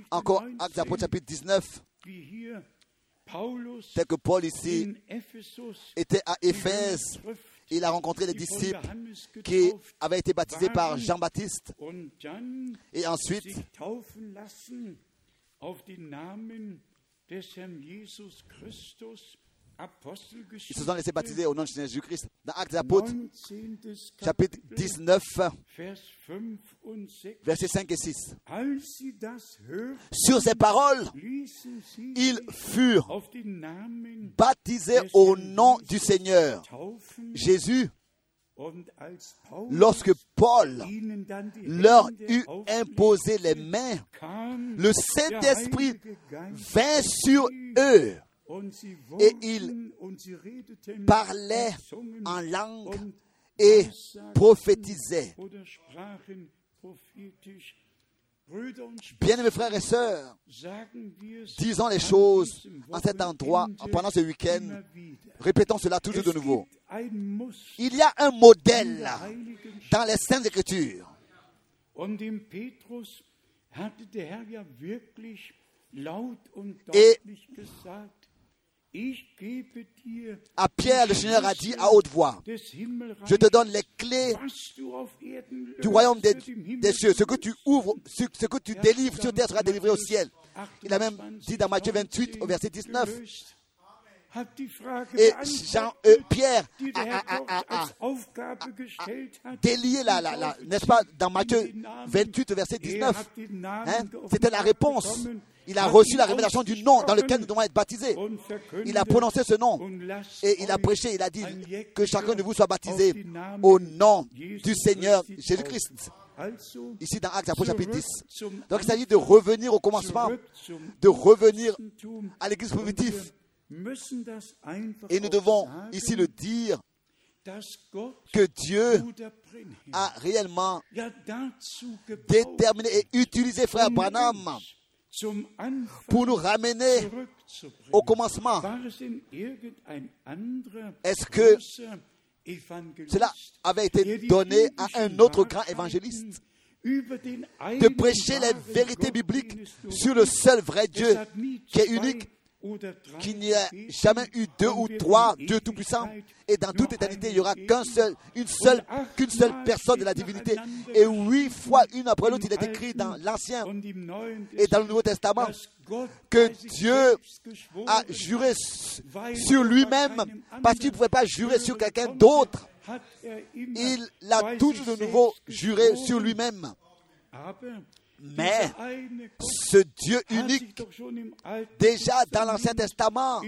encore 19, actes des apôtres chapitre 19, wie hier Paulus tel que Paul ici était à Éphèse, il a rencontré les disciples qui avaient été baptisés par Jean-Baptiste. et ensuite ils se sont laissés baptiser au nom de Jésus-Christ. Dans Actes des apôtres 19. chapitre Kapitel, 19, Vers 5 und 6. versets 5 et 6. Als sie das hörten, Sur ces paroles, ils furent baptisés au nom du Seigneur Jésus lorsque Paul leur eut imposé les mains. Le Saint-Esprit vint sur eux, et ils parlaient en langue et prophétisaient. Bien-aimés frères et sœurs, disons les choses en cet endroit, pendant ce week-end. Répétons cela toujours de nouveau. Il y a un modèle dans les Saintes Écritures. Et- À Pierre, le Seigneur a dit à haute voix, je te donne les clés du royaume des, cieux. Ce que tu ouvres, ce, ce que tu délivres sur terre sera délivré au ciel. Il a même 28, dit dans Matthieu 28 au verset 19. gelöst. Hat die Frage Et Jean, euh, Pierre a, a- a- a- délié la, la, la- n'est-ce pas, dans Matthieu 28 verset 19. Hein, C'était la réponse. Il a reçu la révélation du nom dans lequel nous devons être baptisés. Il a prononcé ce nom et il a prêché, il a dit que chacun de vous soit baptisé au nom du Seigneur Jésus-Christ. Ici dans Actes Apôtres chapitre 10. Donc il s'agit de revenir au commencement, de revenir à l'église primitive. Et nous devons ici le dire que Dieu a réellement déterminé et utilisé frère Branham pour nous ramener au commencement. Est-ce que cela avait été donné à un autre grand évangéliste? de prêcher les vérités bibliques sur le seul vrai Dieu qui est unique, qu'il n'y a jamais eu deux ou trois Dieux tout-puissants, et dans toute éternité, il n'y aura qu'un seul, seule, qu'une seule personne de la divinité. Et huit fois, une après l'autre, il est écrit dans l'Ancien et dans le Nouveau Testament que Dieu a juré sur lui-même parce qu'il ne pouvait pas jurer sur quelqu'un d'autre. Il l'a toujours de nouveau juré sur lui-même. Mais ce Dieu unique, déjà dans l'Ancien Testament,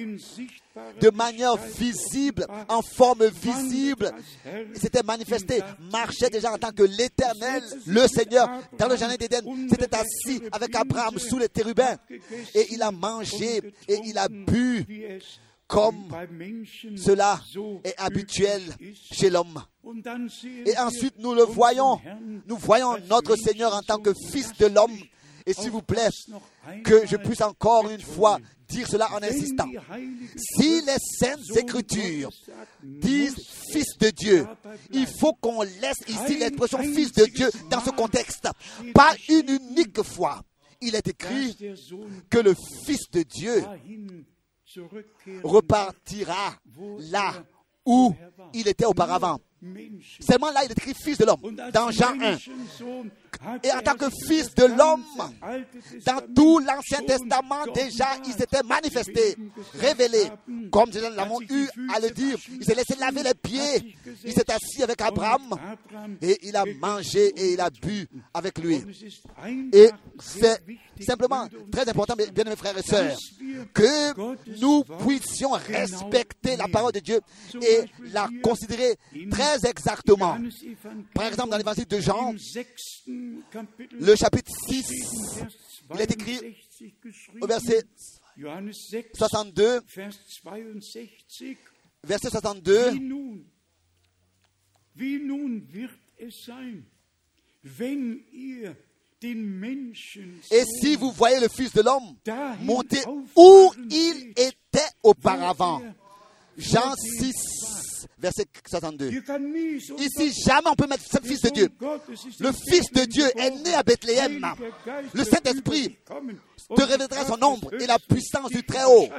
de manière visible, en forme visible, s'était manifesté, marchait déjà en tant que l'Éternel, le Seigneur, dans le jardin d'Éden, s'était assis avec Abraham sous les térubins, et il a mangé et il a bu comme cela est habituel chez l'homme. Et ensuite, nous le voyons, nous voyons notre Seigneur en tant que Fils de l'homme. Et s'il vous plaît, que je puisse encore une fois dire cela en insistant. Si les saintes écritures disent Fils de Dieu, il faut qu'on laisse ici l'expression Fils de Dieu dans ce contexte. Pas une unique fois. Il est écrit que le Fils de Dieu repartira là où il était auparavant. Seulement là, il est écrit Fils de l'homme, dans Jean 1. et en tant que fils de l'homme, dans tout l'Ancien Testament, déjà, il s'était manifesté, révélé, comme nous l'avons eu à le dire. Il s'est laissé laver les pieds. Il s'est assis avec Abraham et il a mangé et il a bu avec lui. Et c'est simplement très important, bien aimés frères et sœurs, que nous puissions respecter la parole de Dieu et la considérer très exactement. Par exemple, dans l'évangile de Jean, le chapitre 6, il est écrit au verset 62, verset 62, Wie nun? Wird es sein, wenn ihr et si vous voyez le Fils de l'homme monter où il était auparavant, Jean 6, verset 62. Ici, jamais on peut mettre le Fils de Dieu. Le Fils de Dieu est né à Bethléem. Le Saint-Esprit te révélera son ombre et la puissance du Très-Haut.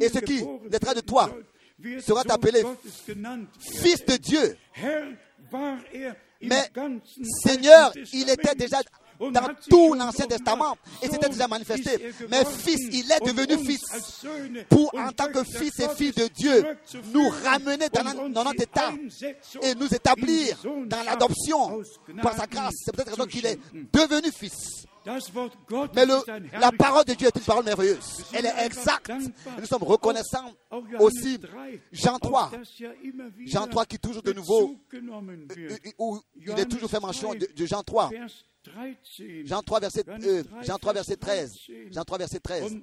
Et ce qui naîtra de toi sera appelé Fils de Dieu. Mais Seigneur, il était déjà dans tout l'Ancien Testament et c'était déjà manifesté. Mais fils, il est devenu fils pour, en tant que fils et fille de Dieu, nous ramener dans, notre état et nous établir dans l'adoption par sa grâce. C'est peut-être raison qu'il est devenu fils. Mais la parole de Dieu est une parole merveilleuse. Elle est exacte. nous sommes reconnaissants aussi. Jean 3. Jean 3 qui toujours de nouveau, où il est toujours fait mention de, Jean 3. Jean 3, verset, euh, Jean 3, verset 13. Jean 3, verset 13.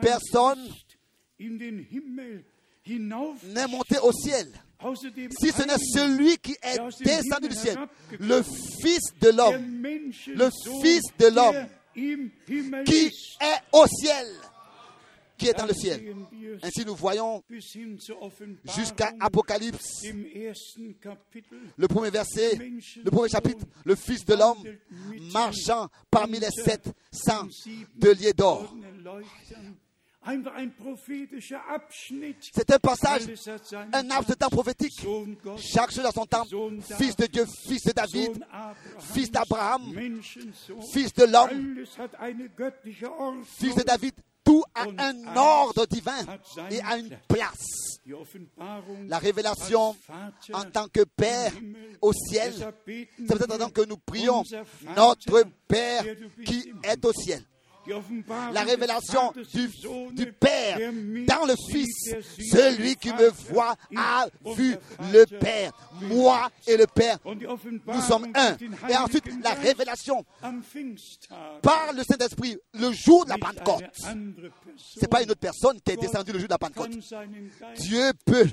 Personne n'est monté au ciel si ce n'est celui qui est descendu du ciel, le Fils de l'homme, le Fils de l'homme qui est au ciel, qui est dans le ciel. Ainsi nous voyons jusqu'à Apocalypse, le premier verset, le premier chapitre, le Fils de l'homme marchant parmi les sept saints de d'or. C'est un passage, un arbre de temps prophétique. Chaque chose a son temps. Fils de Dieu, fils de David, fils d'Abraham, fils de l'homme, fils de David. Tout a un ordre divin et a une place. La révélation en tant que Père au ciel, c'est peut-être que nous prions notre Père qui est au ciel la révélation du, Père dans le Fils. Celui qui me voit a vu le Père. Moi et le Père, nous sommes un. Et ensuite, la révélation par le Saint-Esprit le jour de la Pentecôte. Ce n'est pas une autre personne qui est descendue le jour de la Pentecôte. Dieu peut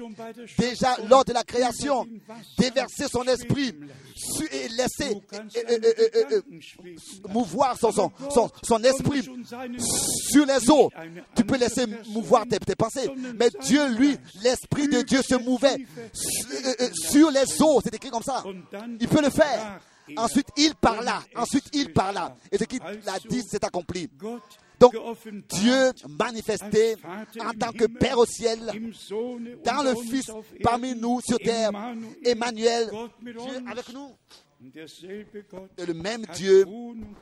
déjà, lors de la création, déverser son esprit et laisser mouvoir son, son, son esprit sur les eaux. Tu peux laisser mouvoir tes, pensées. Mais Dieu, lui, l'Esprit de Dieu se mouvait euh, euh, sur les eaux. C'est écrit comme ça. Il peut le faire. Ensuite, il parla. Ensuite, il parla. Et ce qu'il a dit, c'est accompli. Donc, Dieu manifesté en tant que Père au ciel, dans le Fils parmi nous sur terre, Emmanuel, Dieu avec nous. Le même Dieu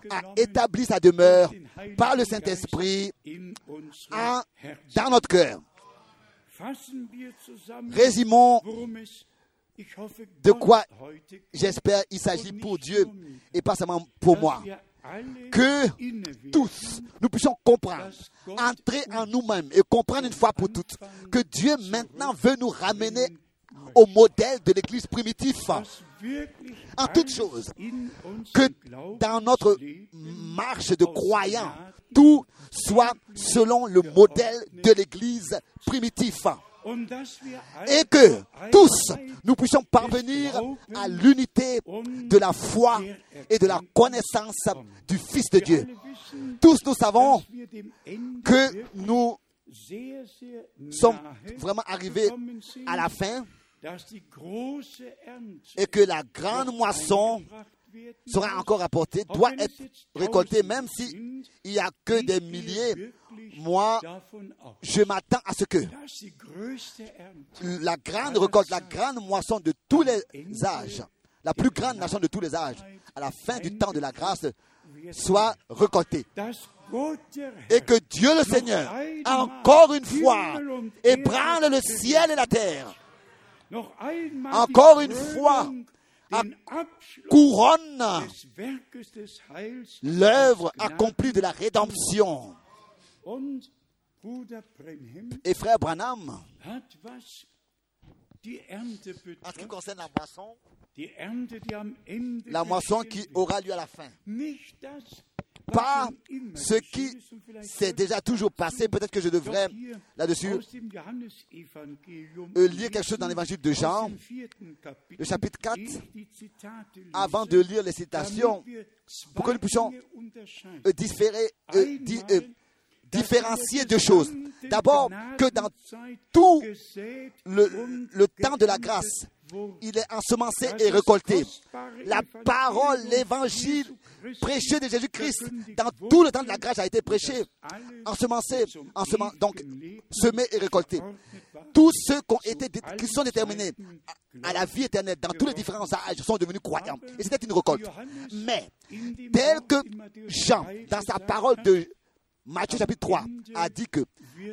a établi sa demeure par le Saint-Esprit dans notre cœur. Résumons de quoi j'espère il s'agit pour Dieu et pas seulement pour moi. Que tous nous puissions comprendre, entrer en nous-mêmes et comprendre une fois pour toutes que Dieu maintenant veut nous ramener au modèle de l'Église primitive en toute chose, que dans notre marche de croyants, tout soit selon le modèle de l'Église primitive. Et que tous nous puissions parvenir à l'unité de la foi et de la connaissance du Fils de Dieu. Tous nous savons que nous sommes vraiment arrivés à la fin et que la grande moisson sera encore apportée, doit être récoltée, même s'il n'y a que des milliers. Moi, je m'attends à ce que la grande récolte, la grande moisson de tous les âges, la plus grande nation de tous les âges, à la fin du temps de la grâce, soit récoltée. Et que Dieu le Seigneur, encore une fois, ébranle le ciel et la terre. Encore une fois, couronne l'œuvre accomplie de la rédemption. Et frère Branham, en ce qui concerne la moisson, la moisson qui aura lieu à la fin. Pas ce qui s'est déjà toujours passé. Peut-être que je devrais là-dessus euh, lire quelque chose dans l'évangile de Jean, le chapitre 4, avant de lire les citations, pour que nous puissions euh, différer, euh, différencier deux choses. D'abord, que dans tout le, temps de la grâce, il est ensemencé et récolté. La parole, l'évangile prêché de Jésus-Christ dans tout le temps de la grâce a été prêché, ensemencé, donc semé et récolté. Tous ceux qui, ont été, qui sont déterminés à la vie éternelle dans tous les différents âges sont devenus croyants. Et c'était une récolte. Mais, tel que Jean, dans sa parole de Matthieu chapitre 3 a dit que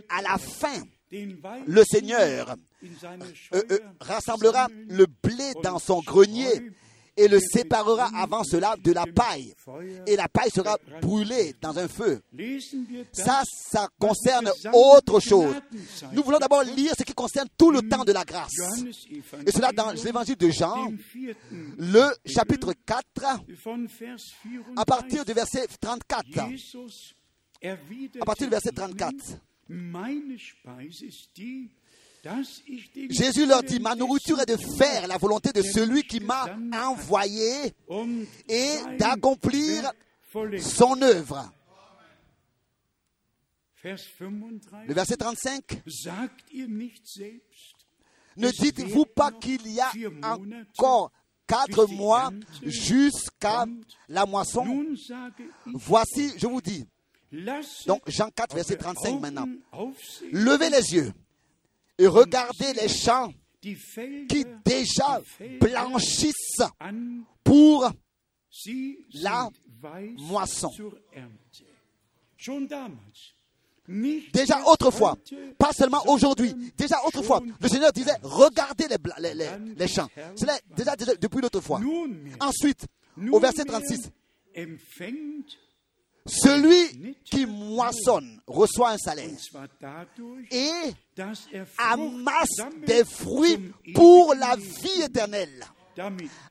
à la fin, le Seigneur euh, euh, rassemblera le blé dans son grenier et le séparera avant cela de la paille. Et la paille sera brûlée dans un feu. Ça, ça concerne autre chose. Nous voulons d'abord lire ce qui concerne tout le temps de la grâce. Et cela dans l'évangile de Jean, le chapitre 4, à partir du verset 34. À partir du verset 34. Jésus leur dit, ma nourriture est de faire la volonté de celui qui m'a envoyé et d'accomplir son œuvre. Le verset 35. Ne dites-vous pas qu'il y a encore quatre mois jusqu'à la moisson? Voici, je vous dis, donc Jean 4, verset 35 maintenant. Levez les yeux et regardez les champs qui déjà blanchissent pour la moisson. Déjà autrefois, pas seulement aujourd'hui, déjà autrefois, le Seigneur disait, regardez les, les, les, champs. C'est déjà, déjà depuis l'autre fois. Ensuite, au verset 36, celui qui moissonne reçoit un salaire et amasse des fruits pour la vie éternelle,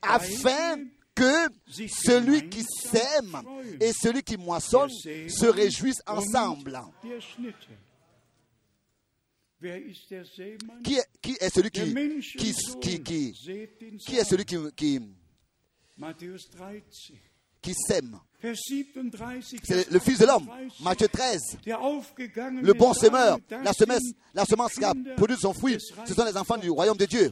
afin que celui qui sème et celui qui moissonne se réjouissent ensemble. Qui est, celui qui, qui, qui, est celui qui, qui sème c'est le Fils de l'homme, Matthieu 13. Le bon semeur, la semence, la semence qui a produit son fruit, ce sont les enfants du royaume de Dieu.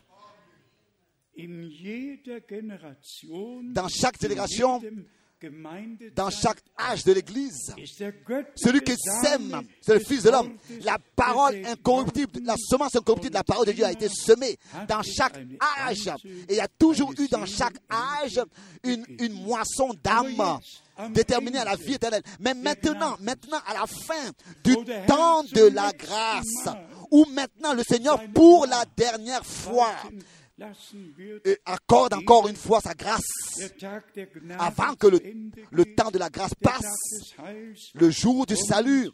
Dans chaque génération, dans chaque âge de l'Église. Celui qui sème, c'est le Fils de l'homme. La parole incorruptible, la semence incorruptible de la parole de Dieu a été semée dans chaque âge. Et il y a toujours eu dans chaque âge une, une moisson d'âme déterminée à la vie éternelle. Mais maintenant, maintenant, à la fin du temps de la grâce, où maintenant le Seigneur, pour la dernière fois, et accorde encore une fois sa grâce avant que le, temps de la grâce passe, le jour du salut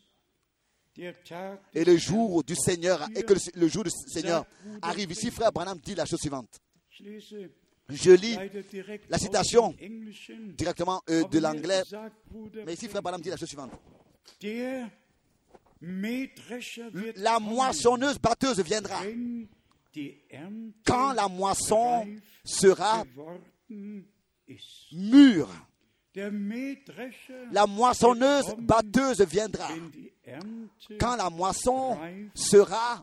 et le jour du Seigneur et que le, jour du Seigneur arrive. Ici, frère Branham dit la chose suivante. Je lis la citation directement euh, de l'anglais, mais ici, frère Branham dit la chose suivante. La moissonneuse batteuse viendra quand la moisson sera mûre. La moissonneuse batteuse viendra quand la moisson sera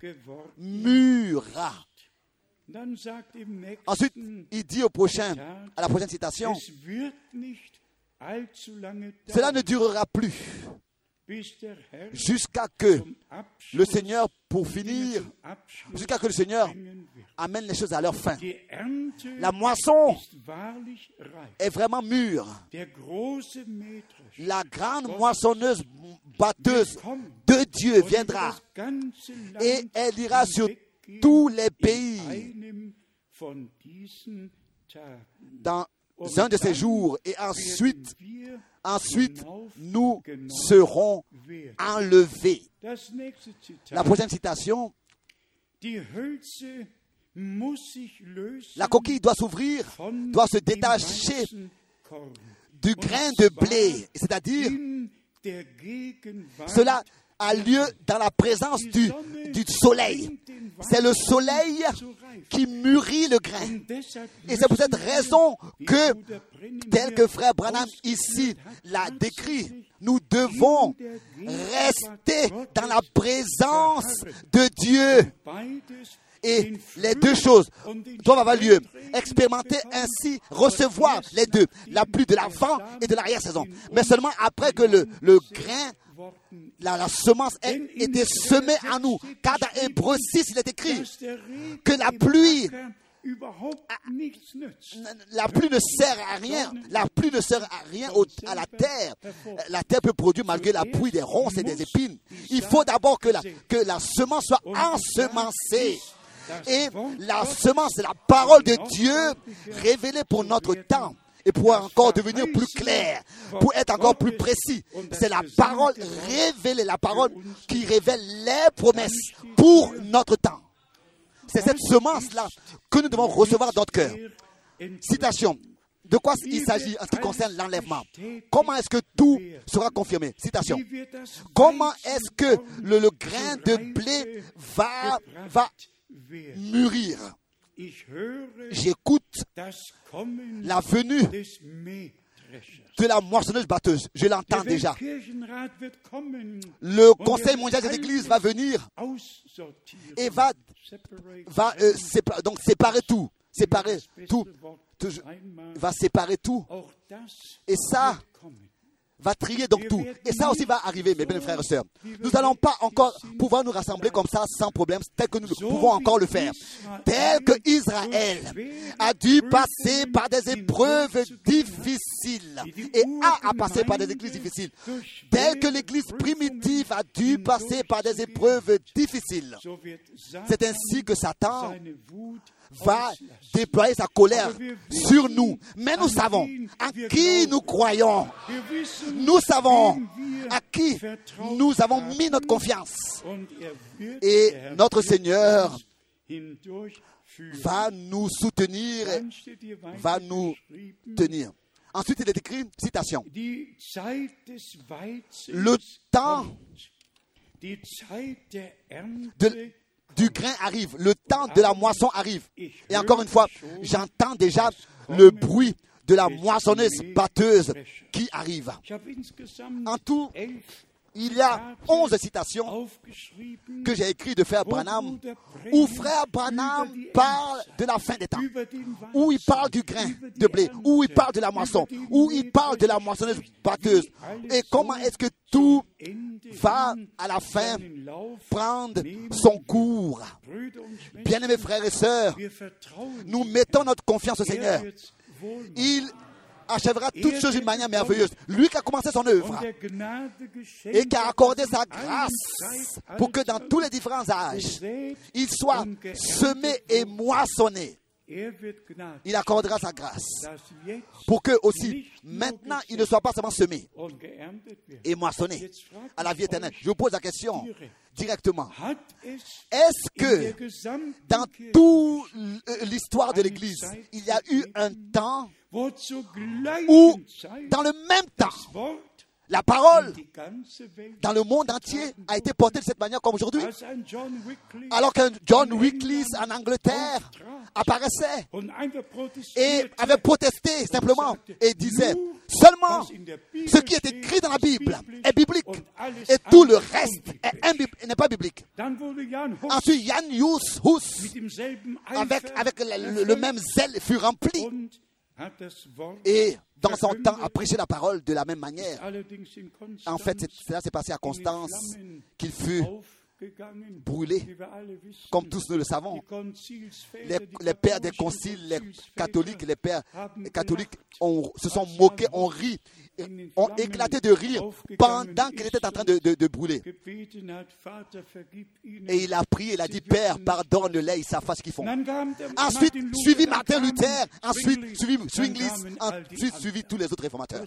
mûre. Ensuite, il dit au prochain, à la prochaine citation, cela ne durera plus jusqu'à que le Seigneur, pour finir, jusqu'à que le Seigneur amène les choses à leur fin. La moisson est vraiment mûre. La grande moissonneuse batteuse de Dieu viendra et elle ira sur tous les pays dans un de ces jours et ensuite, ensuite nous serons enlevés. La prochaine citation, la coquille doit s'ouvrir, doit se détacher du grain de blé, c'est-à-dire cela a lieu dans la présence du, du soleil. C'est le soleil qui mûrit le grain. Et c'est pour cette raison que, tel que frère Branham ici l'a décrit, nous devons rester dans la présence de Dieu. Et les deux choses doivent avoir lieu. Expérimenter ainsi, recevoir les deux, la pluie de l'avant et de l'arrière-saison. Mais seulement après que le, le grain, la, la semence ait été semée en nous. Car dans Hébreu 6, il est écrit que la pluie nützt. la pluie ne sert à rien. La pluie ne sert à rien à la terre. La terre peut produire malgré la pluie des ronces et des épines. Il faut d'abord que la, que la semence soit ensemencée. Et la semence, c'est la parole de Dieu révélée pour notre temps. Et pour encore devenir plus clair, pour être encore plus précis. C'est la parole révélée, la parole qui révèle les promesses pour notre temps. C'est cette semence-là que nous devons recevoir dans notre cœur. Citation. De quoi il s'agit en ce qui concerne l'enlèvement? Comment est-ce que tout sera confirmé? Citation. Comment est-ce que le, le grain de blé va, va mûrir? J'écoute la venue de la moissonneuse batteuse. Je l'entends déjà. Le Conseil mondial des églises va venir et va, euh, sépa- donc séparer tout. Séparer tout. Va séparer tout. Et ça. Va trier donc tout. Et ça aussi va arriver, mes bien frères et sœurs. Nous n'allons pas encore pouvoir nous rassembler comme ça sans problème, tel que nous pouvons encore le faire. Tel que Israël a dû passer par des épreuves difficiles et a à passer par des églises difficiles. Tel que l'église primitive a dû passer par des épreuves difficiles. C'est ainsi que Satan va auslassen. déployer sa colère sur nous. Mais nous savons en qui nous croyons. Nous savons à qui nous avons mis notre confiance. Et notre Seigneur va nous soutenir, va nous tenir. Ensuite, il est écrit, citation, Le temps de- du grain arrive, le temps de la moisson arrive. Et encore une fois, j'entends déjà le bruit de la moissonneuse batteuse qui arrive. En tout, il y a 11 citations que j'ai écrites de frère Branham, où frère Branham parle de la fin des temps. où il parle du grain de blé, où il parle de la moisson, où il parle de la moissonneuse batteuse. Et comment est-ce que tout va à la fin prendre son cours? Bien-aimés frères et sœurs, nous mettons notre confiance au Seigneur. Il achèvera toutes choses d'une manière merveilleuse. Lui qui a commencé son œuvre et qui a accordé sa grâce pour que dans tous les différents âges, il soit semé et moissonné. Il accordera sa grâce. pour que aussi maintenant il ne soit pas seulement semé, et moissonné à la vie éternelle. Je vous pose la question directement. Est-ce que dans toute l'histoire de l'Église, il y a eu un temps où, dans le même temps, la parole dans le monde entier a été portée de cette manière comme aujourd'hui. Alors qu'un John Wycliffe en Angleterre apparaissait et avait protesté simplement et disait seulement ce qui est écrit dans la Bible est biblique et tout le reste n'est pas biblique. Ensuite, Jan Hus, avec, avec le même zèle fut rempli Wort et dans son temps a prêché la parole de la même manière. En fait, cela s'est passé à Constance qu'il fut brûlé, comme tous nous le savons. Les, les pères des conciles, les catholiques, les pères catholiques ont- se sont moqués, ont ri, ont éclaté de rire pendant qu'il était en train de, de- de brûler. Et il a prié, il a dit, Père, pardonne-les, ils savent pas ce qu'ils font. Ensuite, suivi Martin Luther, ensuite suivi die ensuite suivi tous les autres réformateurs.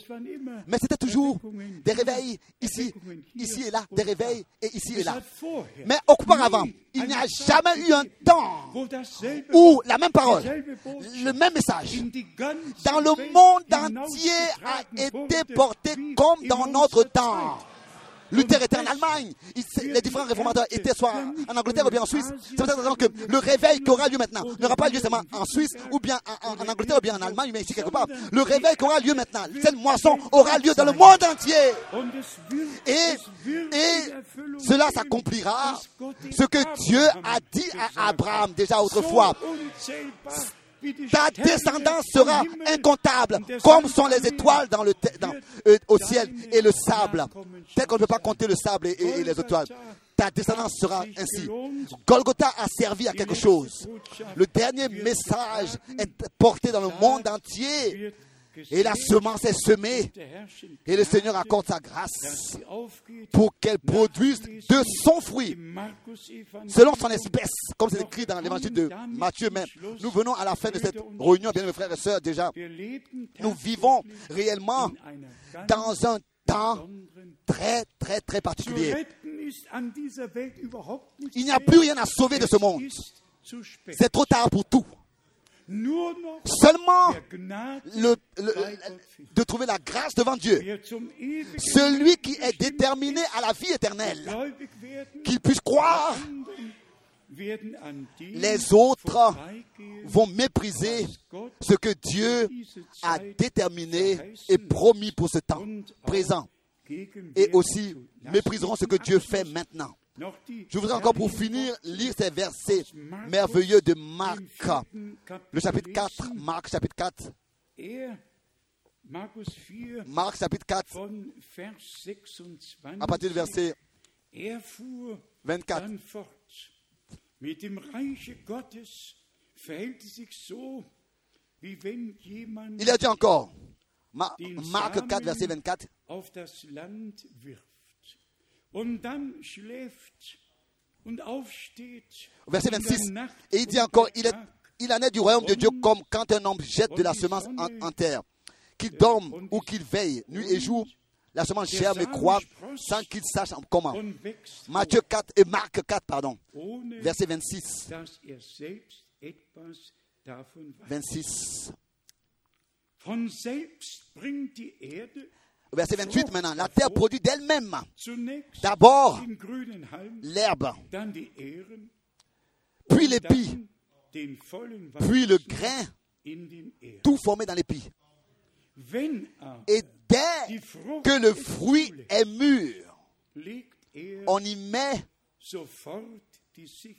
Mais c'était toujours des réveils ici, ici et là, des réveils et ici et là. Mais auparavant, il n'y a jamais eu un temps où la même parole, le même message, dans le monde entier a été porté comme dans notre temps. Luther était en Allemagne. Les différents réformateurs étaient soit en Angleterre ou bien en Suisse. C'est pour cette que le réveil qui aura lieu maintenant n'aura pas lieu seulement en Suisse ou bien en, Angleterre ou bien en Allemagne, mais ici quelque part. Le réveil qui aura lieu maintenant, cette moisson aura lieu dans le monde entier. Et, et cela s'accomplira ce que Dieu a dit à Abraham déjà autrefois. Ta descendance sera incontable, comme sont les étoiles dans le, dans, euh, au ciel et le sable. Tel qu'on ne peut pas compter le sable et, et- et les étoiles. Ta descendance sera ainsi. Golgotha a servi à quelque chose. Le dernier message est porté dans le monde entier. Et la semence est semée. Et le Seigneur accorde sa grâce pour qu'elle produise de son fruit. selon son espèce, comme c'est écrit dans l'évangile de Matthieu. Mais nous venons à la fin de cette réunion, bien mes frères et sœurs, déjà. Nous vivons réellement dans un temps très, très, très particulier. Il n'y a plus rien à sauver de ce monde. C'est trop tard pour tout. Seulement de trouver la grâce devant Dieu. Celui qui est déterminé à la vie éternelle. Qu'il puisse croire, les autres vont mépriser ce que Dieu a déterminé et promis pour ce temps présent. Et aussi mépriseront ce que Dieu fait maintenant. Je voudrais encore pour finir lire ces versets merveilleux de Marc, le chapitre 4, lesen. Marc chapitre 4, Er, Markus 4, Marc chapitre 4, von Vers 26, à partir du verset er fuhr 24. dann fort. Mit dem Reiche Gottes verhält es sich so, wie wenn jemand Il a dit encore, Ma- Marc 4, verset 24, auf das Land wirft verset in der 26, Nacht et il dit encore, il, est, il en est du royaume de Dieu comme quand un homme jette de la semence en, en terre. Qu'il dorme ou qu'il veille, nuit et jour, la semence germe et croît sans qu'il sache comment. Matthieu 4 et Marc 4, pardon, verset 26. dass er selbst etwas davon weiß. 26. Verset 28 maintenant. La terre produit d'elle-même d'abord l'herbe, puis l'épi, puis le grain, tout formé dans l'épi. Et dès que le fruit est mûr, er on y met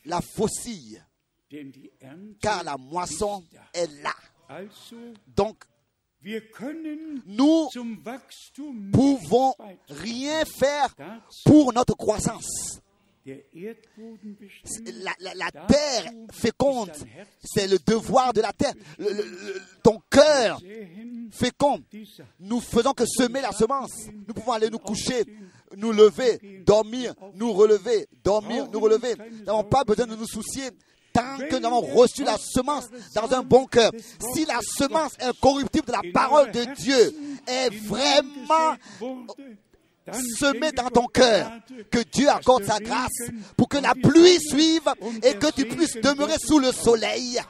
la faucille, car la moisson est là. Donc, nous pouvons rien faire pour notre croissance. La, la- la terre féconde, c'est le devoir de la terre. Le- le- le- ton cœur säen fécond, die Saat. nous faisons que semer la semence. Nous pouvons aller nous coucher, nous lever, dormir, nous relever, dormir, nous relever. Nous n'avons pas besoin de nous soucier tant que nous avons reçu la semence dans un bon cœur. Si la semence incorruptible de la parole de Dieu est vraiment semée dans ton cœur, que Dieu accorde sa grâce pour que la pluie suive et que tu puisses demeurer sous le soleil.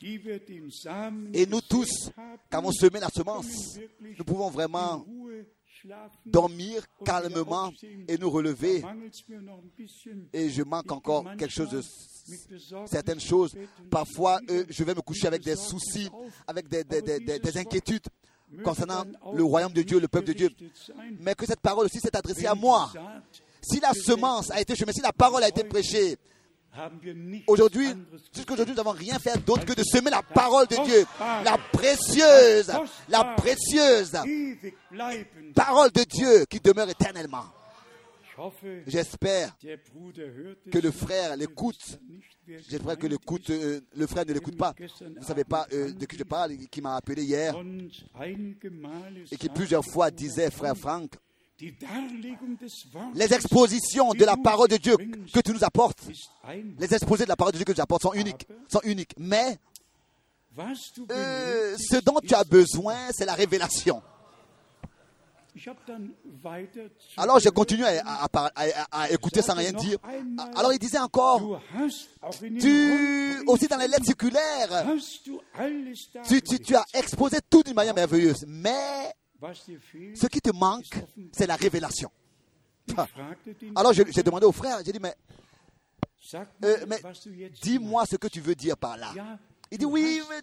Et nous tous, qui avons semé la semence, nous pouvons vraiment dormir calmement et nous relever. Et je manque encore quelque chose certaines choses. Parfois, euh, je vais me coucher avec des soucis, avec des, des- des- des- des inquiétudes concernant le royaume de Dieu, le peuple de Dieu. Mais que cette parole aussi s'est adressée à moi. Si la semence a été semée, si la parole a été prêchée, Aujourd'hui, jusqu'aujourd'hui, nous n'avons rien fait d'autre que de semer la parole de Dieu, la précieuse, la précieuse parole de Dieu qui demeure éternellement. J'espère que le frère l'écoute. J'espère que l'écoute, euh, le frère ne l'écoute pas. Vous ne savez pas euh, de qui je parle, qui m'a appelé hier et qui plusieurs fois disait, frère Franck, les expositions de la parole de Dieu que tu nous apportes, les exposés de la parole de Dieu que tu apportes sont uniques, sont uniques. Mais euh, ce dont tu as besoin, c'est la révélation. Alors j'ai continué à, écouter sans rien dire. Alors il disait encore, tu, aussi dans les lettres circulaires, tu, tu as exposé tout d'une manière merveilleuse. Mais ce qui te manque, c'est la révélation. Alors j'ai demandé au frère, j'ai dit, mais, euh, mais dis-moi ce que tu veux dire par là. Il dit, oui, mais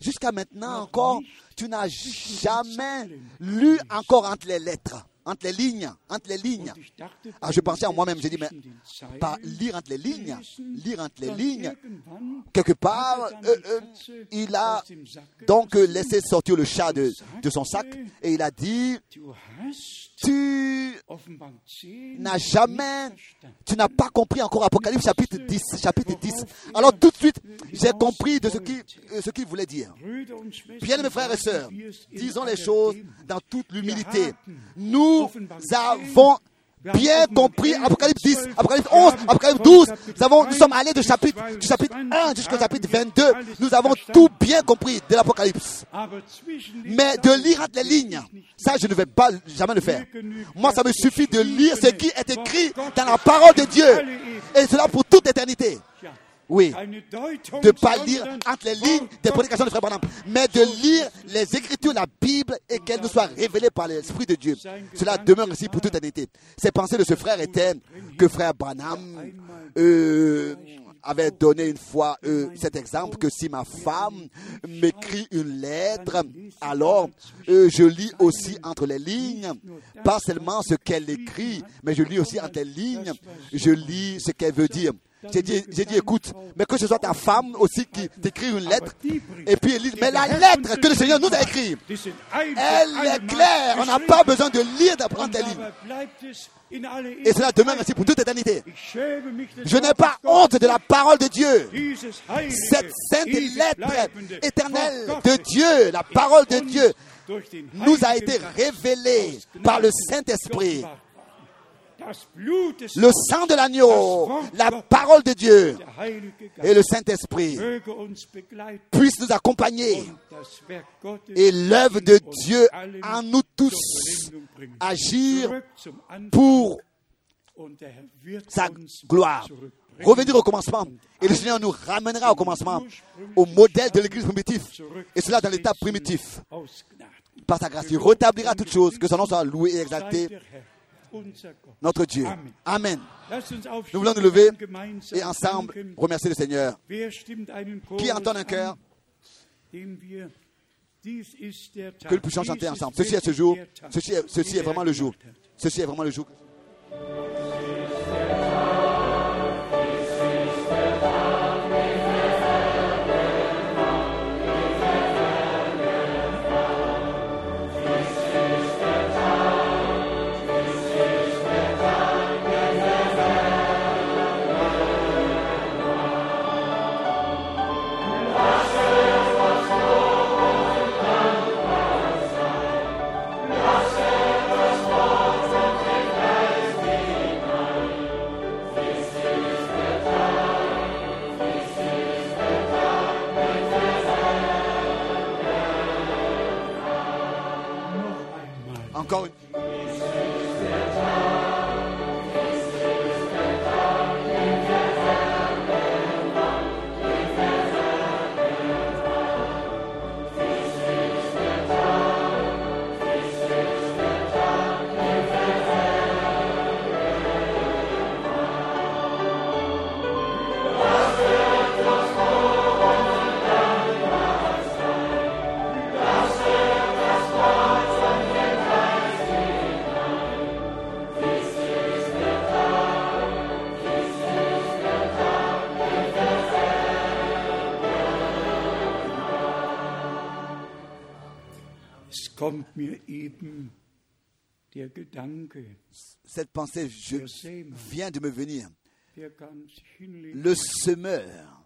jusqu'à maintenant encore, tu n'as jamais lu encore entre les lettres entre les lignes, entre les lignes. Ah, je pensais en moi-même, j'ai dit, mais pas lire entre les lignes, lire entre les lignes. Quelque part, euh, euh, il a donc laissé sortir le chat de, de son sac et il a dit, tu n'as jamais, tu n'as pas compris encore Apocalypse chapitre 10, chapitre 10. Alors tout de suite, j'ai compris de ce qu'il euh, ce qu'il voulait dire. Bien mes frères et sœurs, disons les choses dans toute l'humilité. Nous avons bien compris Apocalypse 10, Apocalypse 11, Apocalypse 12. Nous, avons, nous sommes allés de chapitre, du chapitre 1 jusqu'au chapitre 22. Nous avons tout bien compris de l'Apocalypse. Mais de lire entre les lignes, ça je ne vais pas jamais le faire. Moi, ça me suffit de lire ce qui est écrit dans la parole de Dieu. Et cela pour toute éternité. Oui. De ne pas lire entre les lignes des prédications de Frère Branham, mais de lire les Écritures, la Bible, et qu'elle nous soit révélée par l'Esprit de Dieu. Cela demeure ici pour toute éternité. Ces pensées de ce frère étaient que Frère Branham euh, avait donné une fois euh, cet exemple que si ma femme m'écrit une lettre, alors euh, je lis aussi entre les lignes, pas seulement ce qu'elle écrit, mais je lis aussi entre les lignes, je lis ce qu'elle veut dire. J'ai dit, dit, écoute, mais que ce soit ta femme aussi qui t'écrit une lettre, et puis elle dit, mais la lettre que le Seigneur nous a écrite, elle est claire, on n'a pas besoin de lire, d'apprendre des lignes. Et cela demeure ainsi pour toute éternité. Je n'ai pas honte de la parole de Dieu. Cette sainte lettre éternelle de Dieu, la parole de Dieu, nous a été révélée par le Saint-Esprit le sang de l'agneau, la parole de Dieu et le Saint-Esprit puissent nous accompagner et l'œuvre de Dieu en nous tous agir pour sa gloire. Revenir au commencement. Et le Seigneur nous ramènera au commencement, au modèle de l'Église primitive. Et cela dans l'état primitif. Par sa grâce, il rétablira toutes choses, que son nom soit loué et exalté notre Dieu. Amen. Nous voulons nous lever et ensemble remercier le Seigneur. Qui entend un cœur? que nous puissions chanter ensemble. Ceci est ce jour. Ceci est, ceci est vraiment le jour. Ceci est vraiment le jour. Cette pensée je, vient de me venir. Le semeur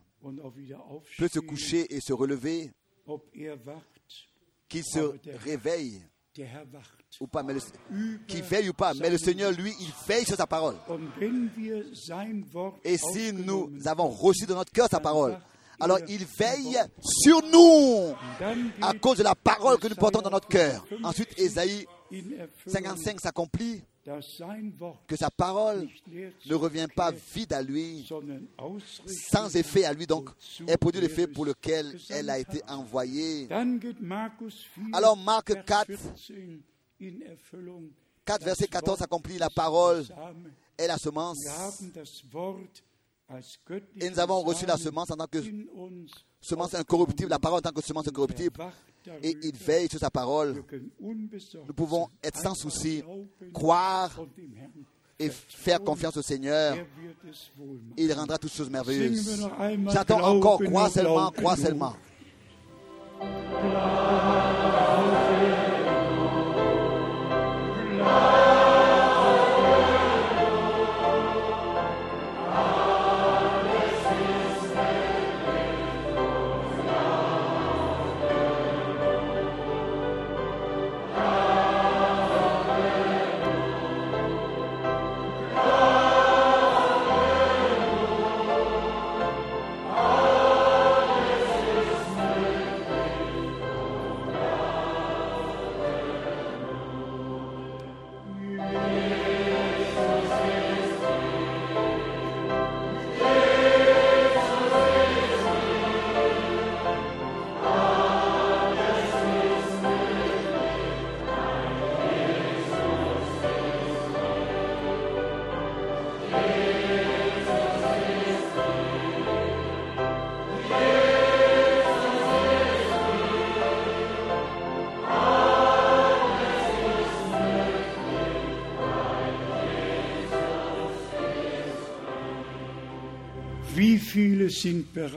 peut se coucher et se relever, er qu'il se réveille ou pas, mais le- qu'il veille ou pas. Mais le Seigneur, lui, il veille sur sa parole. Et si nous avons reçu dans notre cœur sa parole, alors il veille sur nous à cause de la parole que nous portons dans notre cœur. Ensuite, Ésaïe in Erfüllung, 55 s'accomplit, que sa parole ne revient pas vide à lui, sans effet à lui, donc elle produit l'effet pour lequel elle a été envoyée. Dann geht Markus 4, Alors, Marc Vers 4, 14 in Erfüllung. 4 verset Das 14 Wort s'accomplit, la parole est la semence. Et nous avons reçu la semence en tant que semence incorruptible, la parole en tant que semence incorruptible, et il veille sur sa parole. Nous pouvons être sans souci, croire et faire confiance au Seigneur. Il rendra toutes choses merveilleuses. J'attends encore, crois seulement, crois seulement.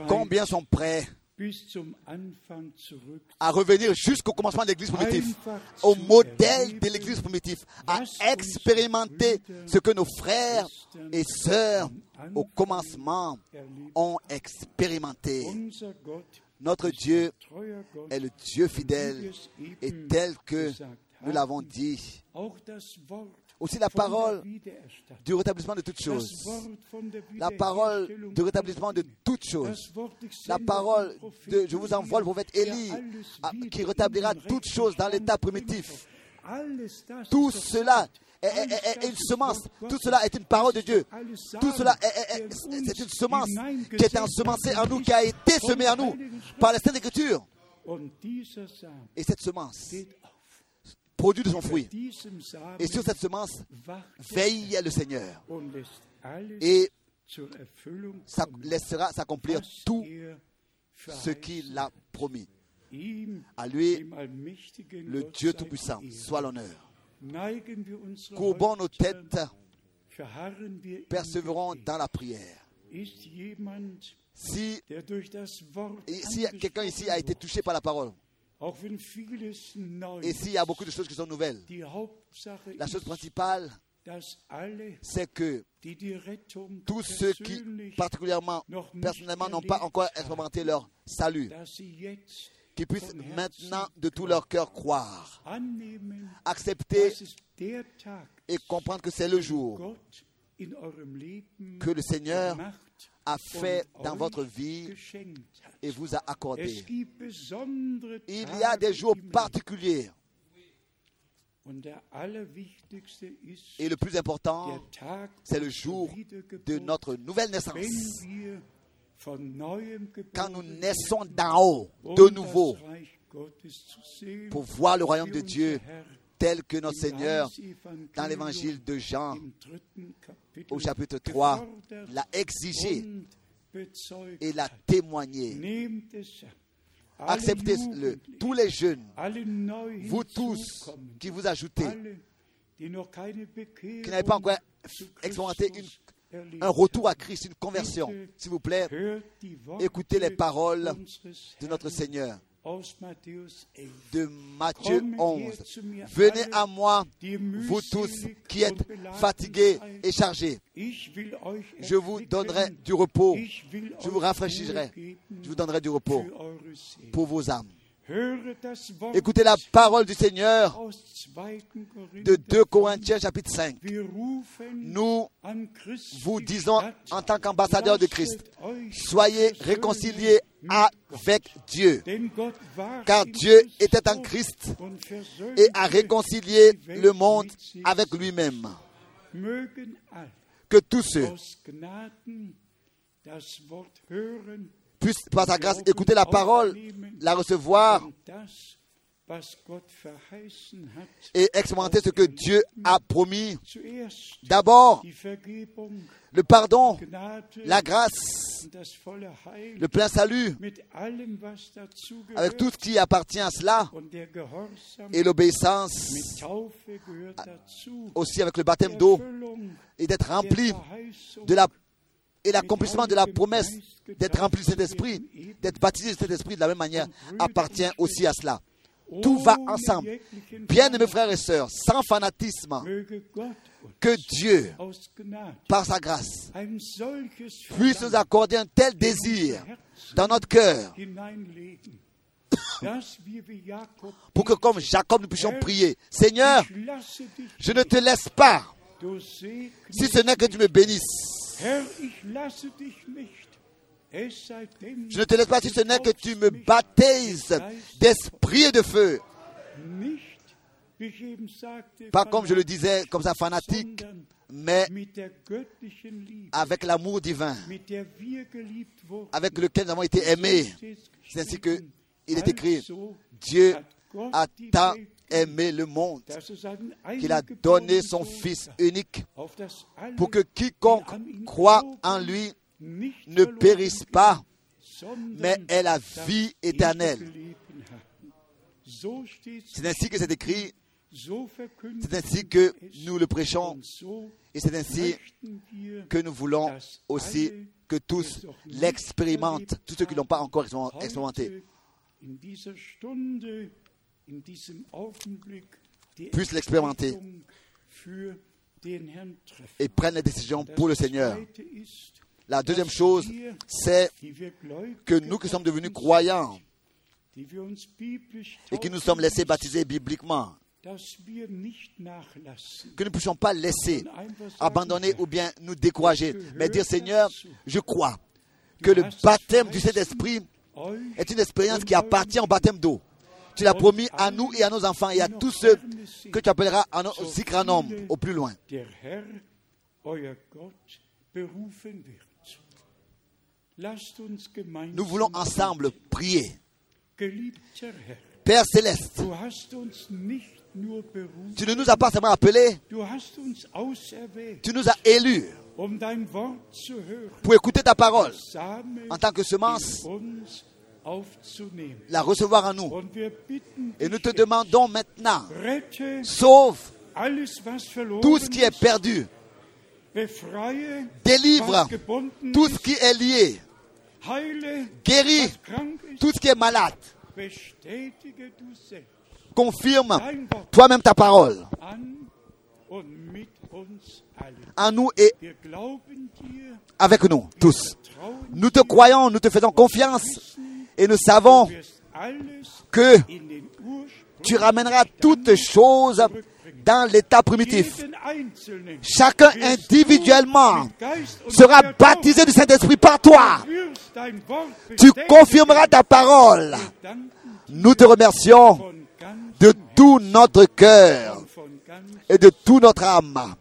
Combien sont prêts à revenir jusqu'au commencement de l'Église primitive, au modèle de l'Église primitive, à expérimenter ce que nos frères et sœurs au commencement ont expérimenté. Notre Dieu est le Dieu fidèle et tel que nous l'avons dit. Aussi la parole du rétablissement de toutes choses. La parole du rétablissement de toutes choses. La parole de Je vous envoie le prophète Élie qui rétablira toutes choses dans l'état primitif. Tout cela est, une semence. Tout cela est une parole de Dieu. Tout cela est, une semence qui est ensemencée en nous, qui a été semée en nous par la Sainte Écriture. Et cette semence. Produit de son fruit. Et sur cette semence veille le Seigneur. Et ça laissera s'accomplir tout ce qu'il a promis. À lui, le Dieu Tout-Puissant, soit l'honneur. Courbons nos têtes, persévérons dans la prière. Si, si quelqu'un ici a été touché par la parole, et s'il y a beaucoup de choses qui sont nouvelles, la chose principale, c'est que tous ceux qui, particulièrement, personnellement, n'ont pas encore expérimenté leur salut, qu'ils puissent maintenant de tout leur cœur croire, accepter et comprendre que c'est le jour que le Seigneur a fait dans votre vie et vous a accordé. Il y a des jours particuliers et le plus important, c'est le jour de notre nouvelle naissance. Quand nous naissons d'en haut, de das nouveau, pour voir le royaume de Dieu tel que notre Seigneur, dans l'évangile de Jean, au chapitre 3, gefordert l'a exigé et l'a témoigné. Acceptez-le, tous les jeunes, vous tous qui vous ajoutez, qui n'avez pas encore expérimenté un retour à Christ, une conversion. S'il vous plaît, écoutez les paroles de notre Seigneur. Aus Matthäus 11. de Matthieu Kommet 11. her zu mir Venez à moi, vous tous qui êtes fatigués et chargés. Je vous donnerai du repos. Je vous rafraîchirai. Je vous donnerai du repos pour vos âmes. Écoutez la parole du Seigneur aus 2. de 2 Korinther. Corinthiens chapitre 5. Wir rufen Nous vous disons en tant qu'ambassadeurs de Christ, soyez réconciliés avec Dieu. Car Dieu était en Christ et a réconcilié le monde avec lui-même. Que tous ceux puissent par sa grâce écouter la parole, la recevoir et expérimenter ce que Dieu a promis. D'abord, le pardon, la grâce, le plein salut, avec tout ce qui appartient à cela, et l'obéissance aussi avec le baptême d'eau, et d'être rempli de la et l'accomplissement de la promesse d'être rempli de cet esprit, d'être baptisé de cet esprit de la même manière, appartient aussi à cela. Tout va ensemble. Bien aimés Feind frères et sœurs, sans fanatisme, que Dieu, par sa grâce, puisse nous accorder un tel désir dans notre cœur *coughs* pour que comme Jacob nous puissions prier, Seigneur, je ne te laisse pas si ce n'est que tu me bénisses. Je ne te laisse pas si ce n'est que tu me baptises d'esprit et de feu. Pas comme je le disais, comme ça fanatique, mais avec l'amour divin, avec lequel nous avons été aimés. C'est ainsi que il est écrit, Dieu a tant aimé le monde qu'il a donné son Fils unique pour que quiconque croit en lui ne périsse pas, mais ait la vie éternelle. C'est ainsi que c'est écrit, c'est ainsi que nous le prêchons, et c'est ainsi que nous voulons aussi que tous l'expérimentent, tous ceux qui ne l'ont pas encore expérimenté, puissent l'expérimenter et prennent les décisions pour le Seigneur. La deuxième chose, c'est que nous qui sommes devenus croyants et qui nous sommes laissés baptiser bibliquement, que nous ne puissions pas laisser abandonner ou bien nous décourager, mais dire Seigneur, je crois que le baptême du Saint-Esprit est une expérience qui appartient au baptême d'eau. Tu l'as promis à nous et à nos enfants et à tous ceux que tu appelleras aussi grand nombre au plus loin. Nous voulons ensemble prier. Père céleste, tu ne nous as pas seulement appelés, tu nous as élus pour écouter ta parole en tant que semence, la recevoir en nous. Et nous te demandons maintenant, sauve tout ce qui est perdu, délivre tout ce qui est lié, guéris tout ce qui est malade, confirme toi-même ta parole. en nous et avec nous tous. Nous te croyons, nous te faisons confiance et nous savons que tu ramèneras toutes choses dans l'état primitif. Chacun individuellement sera baptisé du Saint-Esprit par toi. Tu confirmeras ta parole. Nous te remercions de tout notre cœur et de toute notre âme.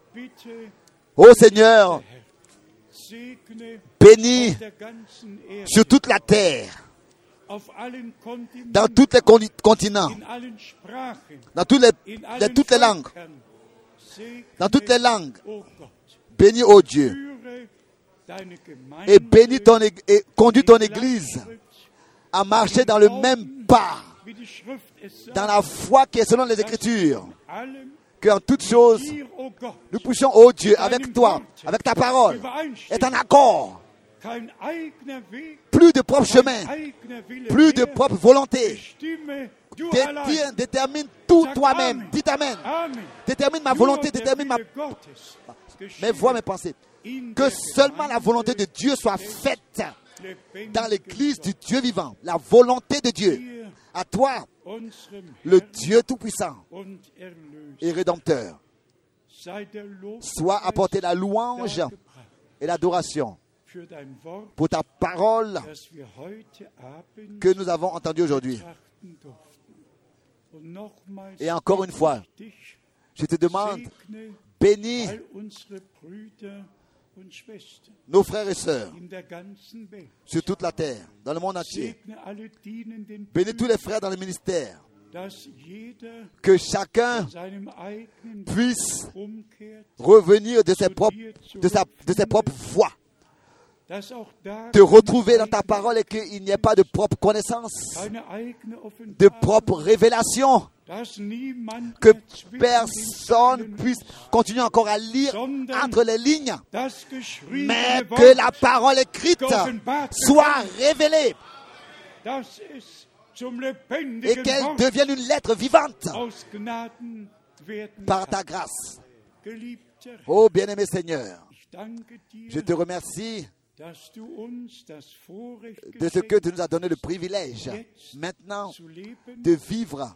Ô Seigneur, bénis sur toute la terre, dans tous les continents, dans toutes les, dans toutes les langues, dans toutes les langues. Bénis, ô Dieu, et bénis ton et conduis ton Église à marcher dans le même pas, dans la foi qui est selon les Écritures, qu'en toutes choses, nous puissions, ô Dieu, avec toi, avec ta parole, être en accord, plus de propre chemin, plus de propre volonté. Détermine tout toi-même. Dites Amen. Détermine ma volonté, détermine ma, mes voix, mes pensées. Que seulement la volonté de Dieu soit faite dans l'église du Dieu vivant. La volonté de Dieu. À toi, le Dieu Tout-Puissant et Rédempteur, soit apporté la louange et l'adoration pour ta parole que nous avons entendue aujourd'hui. Et encore une fois, Je te demande, bénis nos frères et sœurs sur toute la terre, dans le monde entier. Bénis tous les frères dans le ministère. Que chacun puisse revenir de ses propres, de sa, de ses propres voies. Te retrouver dans ta parole et qu'il n'y ait pas de propre connaissance, de propre révélation. Que personne puisse continuer encore à lire entre les lignes, mais que la parole écrite soit révélée. Et qu'elle devienne une lettre vivante. Par ta grâce. Geliebter, Oh bien-aimé Seigneur, je te remercie de ce que tu nous as donné le privilège maintenant de vivre.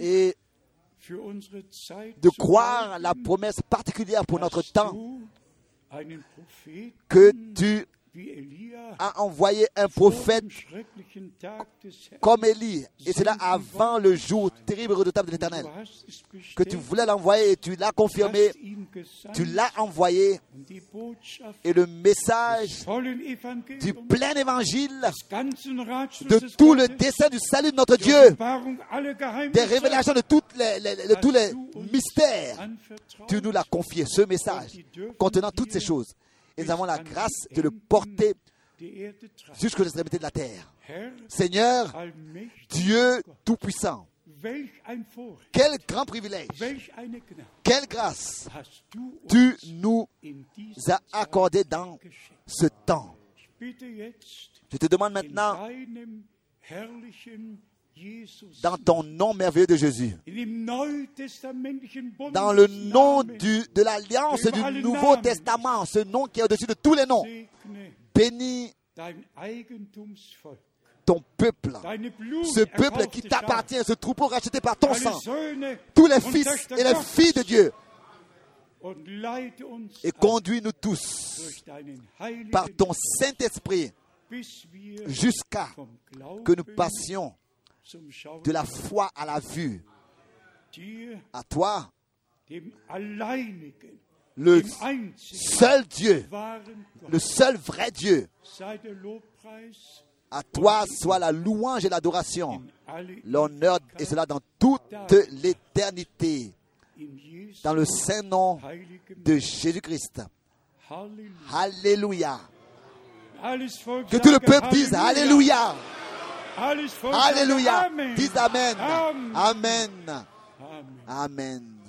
et de croire la halten, promesse particulière pour notre temps que tu as envoyé un prophète Herrn. comme Élie, et cela avant le jour terrible et redoutable de l'Éternel, que tu voulais l'envoyer et tu l'as confirmé, tu l'as envoyé. Et le message du plein évangile, de tout le dessein du salut de notre die Dieu, des révélations de, toutes les, les- de tous les mystères. Tu nous l'as confié, ce message contenant toutes ces choses. Et nous avons la grâce de le porter jusqu'aux extrémités de la terre. Seigneur, Dieu Tout-Puissant, quel grand privilège, quelle grâce tu nous as accordé dans ce temps. Je te demande in maintenant, dans ton nom merveilleux de Jésus, dans le nom du, de l'Alliance du Nouveau Testament, ce nom qui est au-dessus de tous les noms, bénis ton peuple, ce peuple qui t'appartient, ce troupeau racheté par ton sang, tous les fils et les filles de Dieu, et conduis-nous tous par ton Saint-Esprit jusqu'à que nous passions de la foi à la vue. À toi, le seul Dieu, le seul vrai Dieu. À toi soit la louange et l'adoration, l'honneur et cela dans toute l'éternité, dans le saint nom de Jésus-Christ. Alléluia. Que tout le peuple dise Alléluia. Alléluia. Amen. Amen. Amen. Amen.